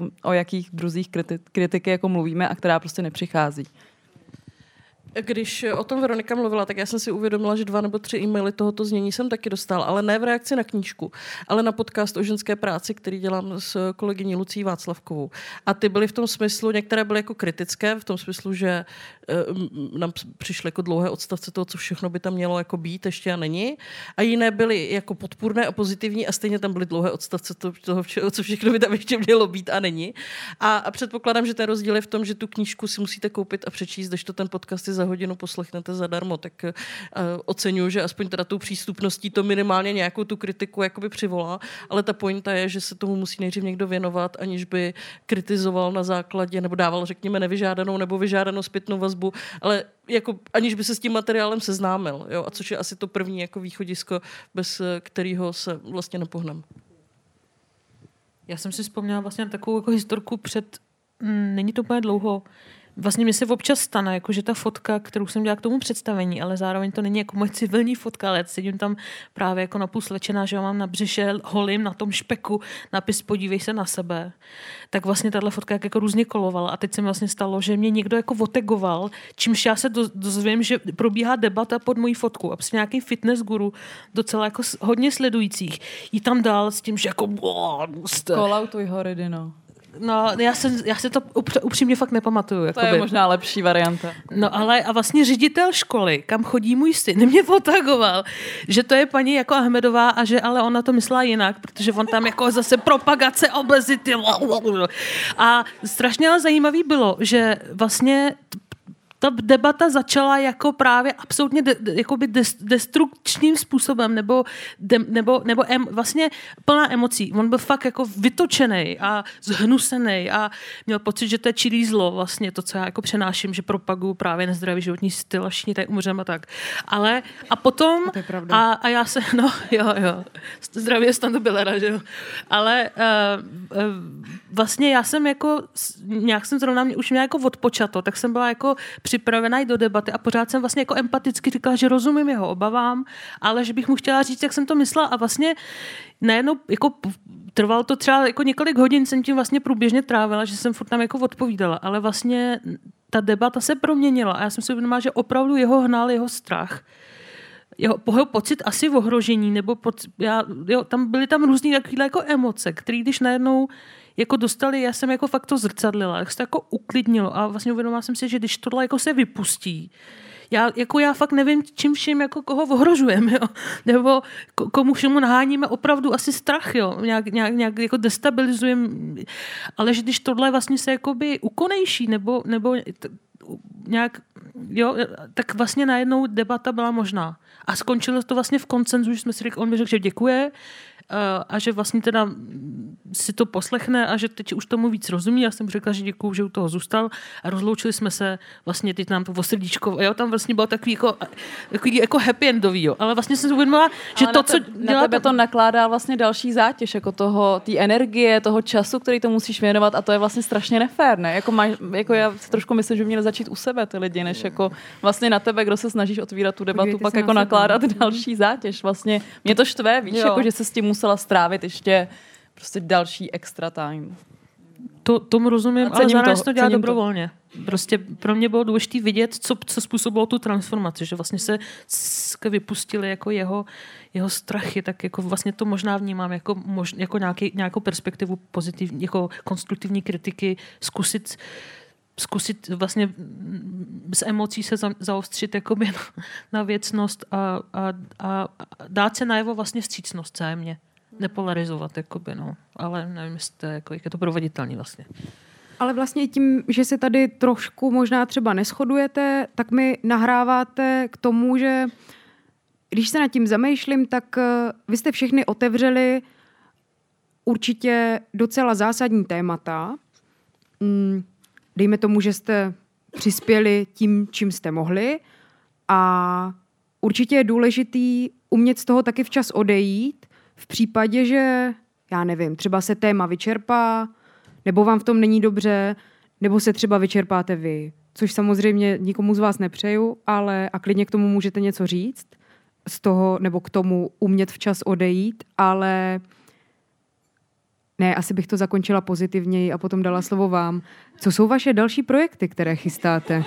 S2: uh, o jakých druzích kriti- kritiky jako mluvíme a která prostě nepřichází.
S3: Když o tom Veronika mluvila, tak já jsem si uvědomila, že dva nebo tři e-maily tohoto znění jsem taky dostal, ale ne v reakci na knížku, ale na podcast o ženské práci, který dělám s kolegyní Lucí Václavkovou. A ty byly v tom smyslu, některé byly jako kritické, v tom smyslu, že uh, nám přišly jako dlouhé odstavce toho, co všechno by tam mělo jako být, ještě a není. A jiné byly jako podpůrné a pozitivní a stejně tam byly dlouhé odstavce toho, co všechno by tam ještě mělo být a není. A, a předpokládám, že ten rozdíl je v tom, že tu knížku si musíte koupit a přečíst, když to ten podcast je za hodinu poslechnete zadarmo, tak uh, oceňuji, že aspoň teda tou přístupností to minimálně nějakou tu kritiku jakoby přivolá, ale ta pointa je, že se tomu musí nejdřív někdo věnovat, aniž by kritizoval na základě nebo dával, řekněme, nevyžádanou nebo vyžádanou zpětnou vazbu, ale jako, aniž by se s tím materiálem seznámil, jo, a což je asi to první jako východisko, bez eh, kterého se vlastně nepohneme.
S4: Já jsem si vzpomněla vlastně na takovou jako historku před, mm, není to úplně dlouho, Vlastně mi se občas stane, jako že ta fotka, kterou jsem dělala k tomu představení, ale zároveň to není jako moje civilní fotka, ale sedím tam právě jako napůl slečená, že mám na břiše holím na tom špeku napis podívej se na sebe. Tak vlastně tahle fotka jak jako různě kolovala a teď se mi vlastně stalo, že mě někdo jako otegoval, čímž já se dozvím, že probíhá debata pod mojí fotku a prostě nějaký fitness guru, docela jako hodně sledujících, jí tam dal s tím, že jako...
S2: Call out horidy, no.
S4: Já, jsem, já se to upřímně fakt nepamatuju.
S2: Jakoby. To je možná lepší varianta.
S4: No ale a vlastně ředitel školy, kam chodí můj syn, mě potagoval, že to je paní jako Ahmedová a že ale ona to myslela jinak, protože on tam jako zase propagace obezity. A strašně ale zajímavý bylo, že vlastně ta debata začala jako právě absolutně de, de, jakoby des, destrukčním způsobem, nebo, de, nebo, nebo em, vlastně plná emocí. On byl fakt jako vytočený a zhnusený a měl pocit, že to je čilý zlo, vlastně to, co já jako přenáším, že propaguju právě nezdravý životní styl a všichni tady umřeme a tak. Ale a potom, a, a já se, no jo, jo, zdravě to byla, že jo. Ale uh, uh, vlastně já jsem jako, nějak jsem zrovna, už měla jako odpočato, tak jsem byla jako připravená jít do debaty a pořád jsem vlastně jako empaticky říkala, že rozumím jeho obavám, ale že bych mu chtěla říct, jak jsem to myslela. A vlastně najednou jako trvalo to třeba jako několik hodin, jsem tím vlastně průběžně trávila, že jsem furt tam jako odpovídala, ale vlastně ta debata se proměnila a já jsem si uvědomila, že opravdu jeho hnal jeho strach jeho, jeho pocit asi v ohrožení, nebo pod, já, jo, tam byly tam různé takové jako emoce, které když najednou jako dostali, já jsem jako fakt to zrcadlila, jak se to jako uklidnilo a vlastně uvědomila jsem si, že když tohle jako se vypustí, já, jako já fakt nevím, čím vším jako koho ohrožujeme, jo? nebo komu všemu naháníme opravdu asi strach, jo? Nějak, nějak, nějak jako destabilizujeme, ale že když tohle vlastně se jakoby ukonejší, nebo, nebo nějak, jo, tak vlastně najednou debata byla možná. A skončilo to vlastně v koncenzu, že jsme si řekli, on mi řekl, že děkuje, Eh, a že vlastně teda si to poslechne a že teď už tomu víc rozumí. Já jsem řekla, že děkuju, že u toho zůstal a rozloučili jsme se vlastně teď nám to o srdíčko. Jo, tam vlastně bylo takový jako, takový jako happy endový, jo. ale vlastně jsem si uvědomila, že
S2: ale
S4: to, co
S2: dělá... Na tebe to nakládá vlastně další zátěž, jako toho, té energie, toho času, který to musíš věnovat a to je vlastně strašně nefér, ne? Jako, máš, jako já si trošku myslím, že měli začít u sebe ty lidi, než jako vlastně na tebe, kdo se snažíš otvírat tu debatu, pak jako nakládat další zátěž. Vlastně mě to štve, víš, jako, že se s tím musela strávit ještě prostě další extra time.
S4: to, tomu rozumím, ale zároveň to dělá dobrovolně. To. Prostě pro mě bylo důležité vidět, co, co způsobilo tu transformaci, že vlastně se vypustili jako jeho, jeho strachy, tak jako vlastně to možná vnímám jako, mož, jako nějaký, nějakou perspektivu pozitivní, jako konstruktivní kritiky, zkusit zkusit vlastně s emocí se zaostřit jakoby na, na věcnost a, a, a, dát se najevo vlastně vstřícnost zájemně. Nepolarizovat, jakoby, no. ale nevím, jestli jako, jak je to proveditelný vlastně.
S1: Ale vlastně tím, že se tady trošku možná třeba neschodujete, tak mi nahráváte k tomu, že když se nad tím zamýšlím, tak eh, vy jste všechny otevřeli určitě docela zásadní témata. Mm, dejme tomu, že jste přispěli tím, čím jste mohli a určitě je důležitý umět z toho taky včas odejít v případě, že já nevím, třeba se téma vyčerpá, nebo vám v tom není dobře, nebo se třeba vyčerpáte vy. Což samozřejmě nikomu z vás nepřeju, ale a klidně k tomu můžete něco říct, z toho, nebo k tomu umět včas odejít, ale ne, asi bych to zakončila pozitivněji a potom dala slovo vám. Co jsou vaše další projekty, které chystáte?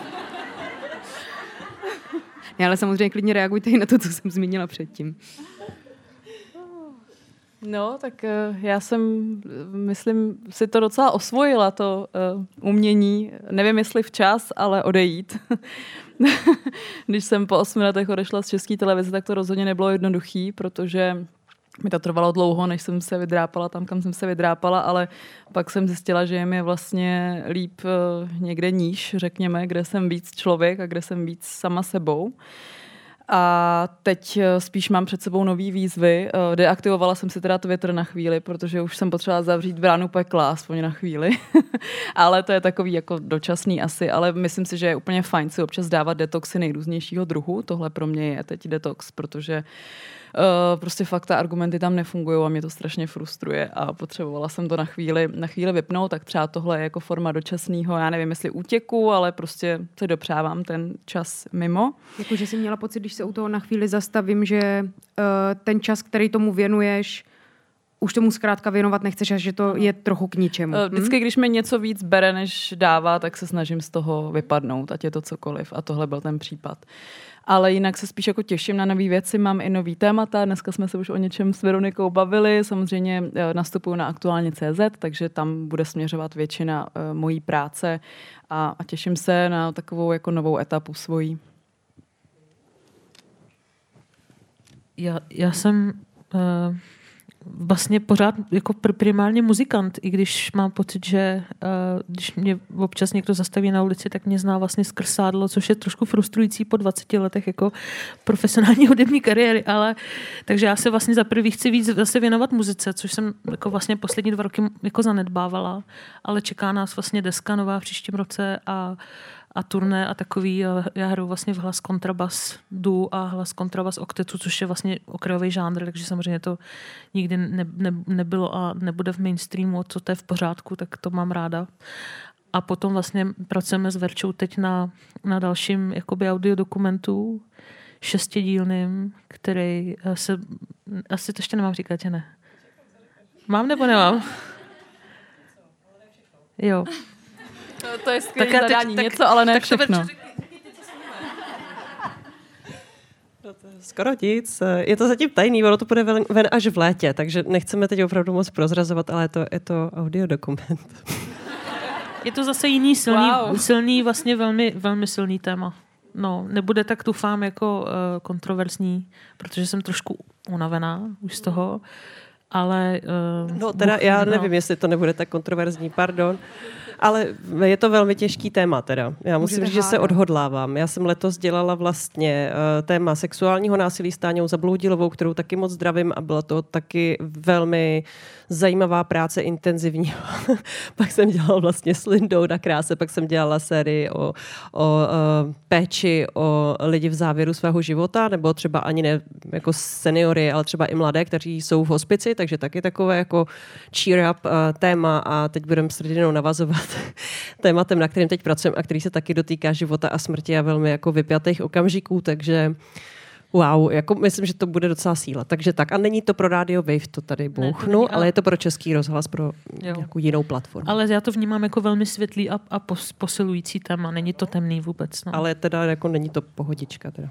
S1: Ne, ale samozřejmě klidně reagujte i na to, co jsem zmínila předtím.
S2: No, tak uh, já jsem, myslím, si to docela osvojila, to uh, umění. Nevím, jestli včas, ale odejít. Když jsem po osmi letech odešla z české televize, tak to rozhodně nebylo jednoduchý, protože mi to trvalo dlouho, než jsem se vydrápala tam, kam jsem se vydrápala, ale pak jsem zjistila, že je mi vlastně líp uh, někde níž, řekněme, kde jsem víc člověk a kde jsem víc sama sebou. A teď eh, spíš mám před sebou nový výzvy. Eh, deaktivovala jsem si teda Twitter na chvíli, protože už jsem potřebovala zavřít bránu pekla, aspoň na chvíli. ale to je takový jako dočasný asi, ale myslím si, že je úplně fajn si občas dávat detoxy nejrůznějšího druhu. Tohle pro mě je teď detox, protože uh, uh, prostě fakt ta argumenty tam nefungují a mě to strašně frustruje a potřebovala jsem to na chvíli, na chvíli vypnout, tak třeba tohle je jako forma dočasného, já nevím, jestli útěku, ale prostě se dopřávám ten čas mimo.
S1: Jakože jsi měla pocit, když se u toho na chvíli zastavím, že uh, ten čas, který tomu věnuješ, už tomu zkrátka věnovat nechceš a že to je trochu k ničemu.
S2: Hm? Vždycky, když mi něco víc bere, než dává, tak se snažím z toho vypadnout, ať je to cokoliv. A tohle byl ten případ ale jinak se spíš jako těším na nové věci, mám i nový témata, dneska jsme se už o něčem s Veronikou bavili, samozřejmě eh, nastupuju na aktuálně CZ, takže tam bude směřovat většina uh, mojí práce a, a těším se na takovou jako novou etapu svojí.
S4: Já, já jsem uh vlastně pořád jako primárně muzikant, i když mám pocit, že uh, když mě občas někdo zastaví na ulici, tak mě zná vlastně skrz sádlo, což je trošku frustrující po 20 letech jako profesionální hudební kariéry, ale takže já se vlastně za prvý chci víc zase věnovat muzice, což jsem jako vlastně poslední dva roky jako zanedbávala, ale čeká nás vlastně deska nová v příštím roce a a turné a takový. Já hraju vlastně v hlas kontrabas du a hlas kontrabas oktetu, což je vlastně okrajový žánr, takže samozřejmě to nikdy ne, ne, nebylo a nebude v mainstreamu, co to je v pořádku, tak to mám ráda. A potom vlastně pracujeme s Verčou teď na, na dalším jakoby audiodokumentu šestidílným, který se, asi to ještě nemám říkat, že ne? Mám nebo nemám? Jo.
S2: To, to je skvělé zadání, tak, něco, ale ne tak všechno.
S5: Skoro nic. Je to zatím tajný, ono to bude ven, ven až v létě, takže nechceme teď opravdu moc prozrazovat, ale je to, je to audio dokument.
S4: Je to zase jiný silný, wow. silný vlastně velmi, velmi silný téma. No, nebude tak tufám jako uh, kontroverzní, protože jsem trošku unavená už z toho, ale...
S5: Uh, no teda já no. nevím, jestli to nebude tak kontroverzní, pardon. Ale je to velmi těžký téma teda. Já musím říct, že se odhodlávám. Já jsem letos dělala vlastně uh, téma sexuálního násilí s Táňou Zabloudilovou, kterou taky moc zdravím a byla to taky velmi zajímavá práce, intenzivní. pak jsem dělala vlastně s Lindou na kráse, pak jsem dělala sérii o, o uh, péči o lidi v závěru svého života, nebo třeba ani ne jako seniory, ale třeba i mladé, kteří jsou v hospici, takže taky takové jako cheer up uh, téma a teď budeme s rodinou navazovat tématem, na kterým teď pracujeme a který se taky dotýká života a smrti a velmi jako vypjatých okamžiků, takže Wow, jako myslím, že to bude docela síla. Takže tak. A není to pro Radio Wave, to tady bouchnu, ne, to není, ale... ale je to pro Český rozhlas, pro jo. nějakou jinou platformu.
S4: Ale já to vnímám jako velmi světlý a, a posilující téma. Není to temný vůbec. No.
S5: Ale teda jako není to pohodička. Teda.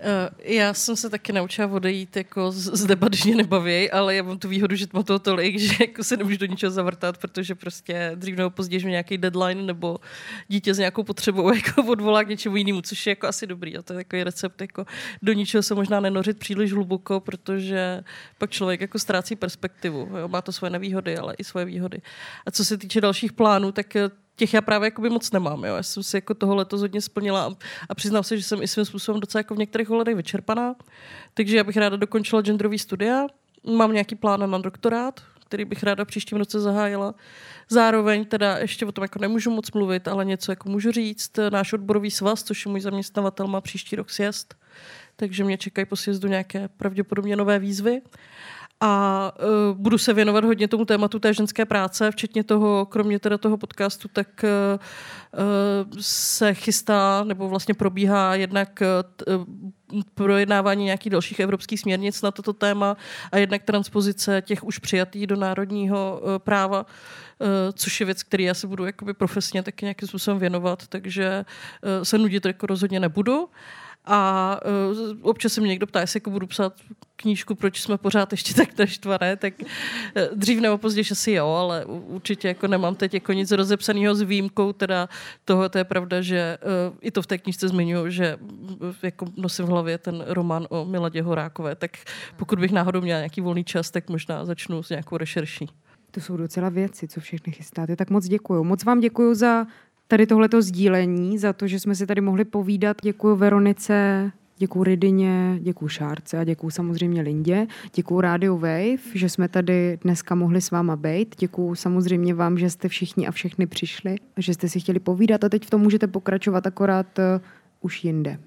S3: Uh, já jsem se taky naučila odejít jako z, z debat, že mě nebaví, ale já mám tu výhodu, že mám toho tolik, že jako se nemůžu do ničeho zavrtat, protože prostě dřív nebo později mě nějaký deadline nebo dítě s nějakou potřebou jako odvolá k něčemu jinému, což je jako asi dobrý. A to je takový recept, jako do ničeho se možná nenořit příliš hluboko, protože pak člověk jako ztrácí perspektivu. Jo? Má to svoje nevýhody, ale i svoje výhody. A co se týče dalších plánů, tak těch já právě jakoby moc nemám. Jo. Já jsem si jako toho letos hodně splnila a, a přiznám se, že jsem i svým způsobem docela jako v některých ohledech vyčerpaná. Takže já bych ráda dokončila genderový studia. Mám nějaký plán na doktorát, který bych ráda příštím roce zahájila. Zároveň teda ještě o tom jako nemůžu moc mluvit, ale něco jako můžu říct. Náš odborový svaz, což je můj zaměstnavatel, má příští rok sjezd, takže mě čekají po sjezdu nějaké pravděpodobně nové výzvy a uh, budu se věnovat hodně tomu tématu té ženské práce, včetně toho, kromě teda toho podcastu, tak uh, se chystá, nebo vlastně probíhá jednak uh, projednávání nějakých dalších evropských směrnic na toto téma a jednak transpozice těch už přijatých do národního uh, práva, uh, což je věc, který já se budu jakoby profesně taky nějakým způsobem věnovat, takže uh, se nudit jako rozhodně nebudu. A uh, občas se mě někdo ptá, jestli jako budu psát knížku, proč jsme pořád ještě tak naštvané, tak uh, dřív nebo později asi jo, ale určitě jako nemám teď jako nic rozepsaného s výjimkou, teda toho, to je pravda, že uh, i to v té knížce zmiňuji, že uh, jako nosím v hlavě ten román o Miladě Horákové, tak pokud bych náhodou měla nějaký volný čas, tak možná začnu s nějakou rešerší.
S1: To jsou docela věci, co všechny chystáte. Tak moc děkuju. Moc vám děkuju za tady tohleto sdílení, za to, že jsme si tady mohli povídat. Děkuji Veronice, děkuji Ridině, děkuji Šárce a děkuji samozřejmě Lindě. Děkuji Radio Wave, že jsme tady dneska mohli s váma být. Děkuji samozřejmě vám, že jste všichni a všechny přišli, že jste si chtěli povídat a teď v tom můžete pokračovat akorát uh, už jinde.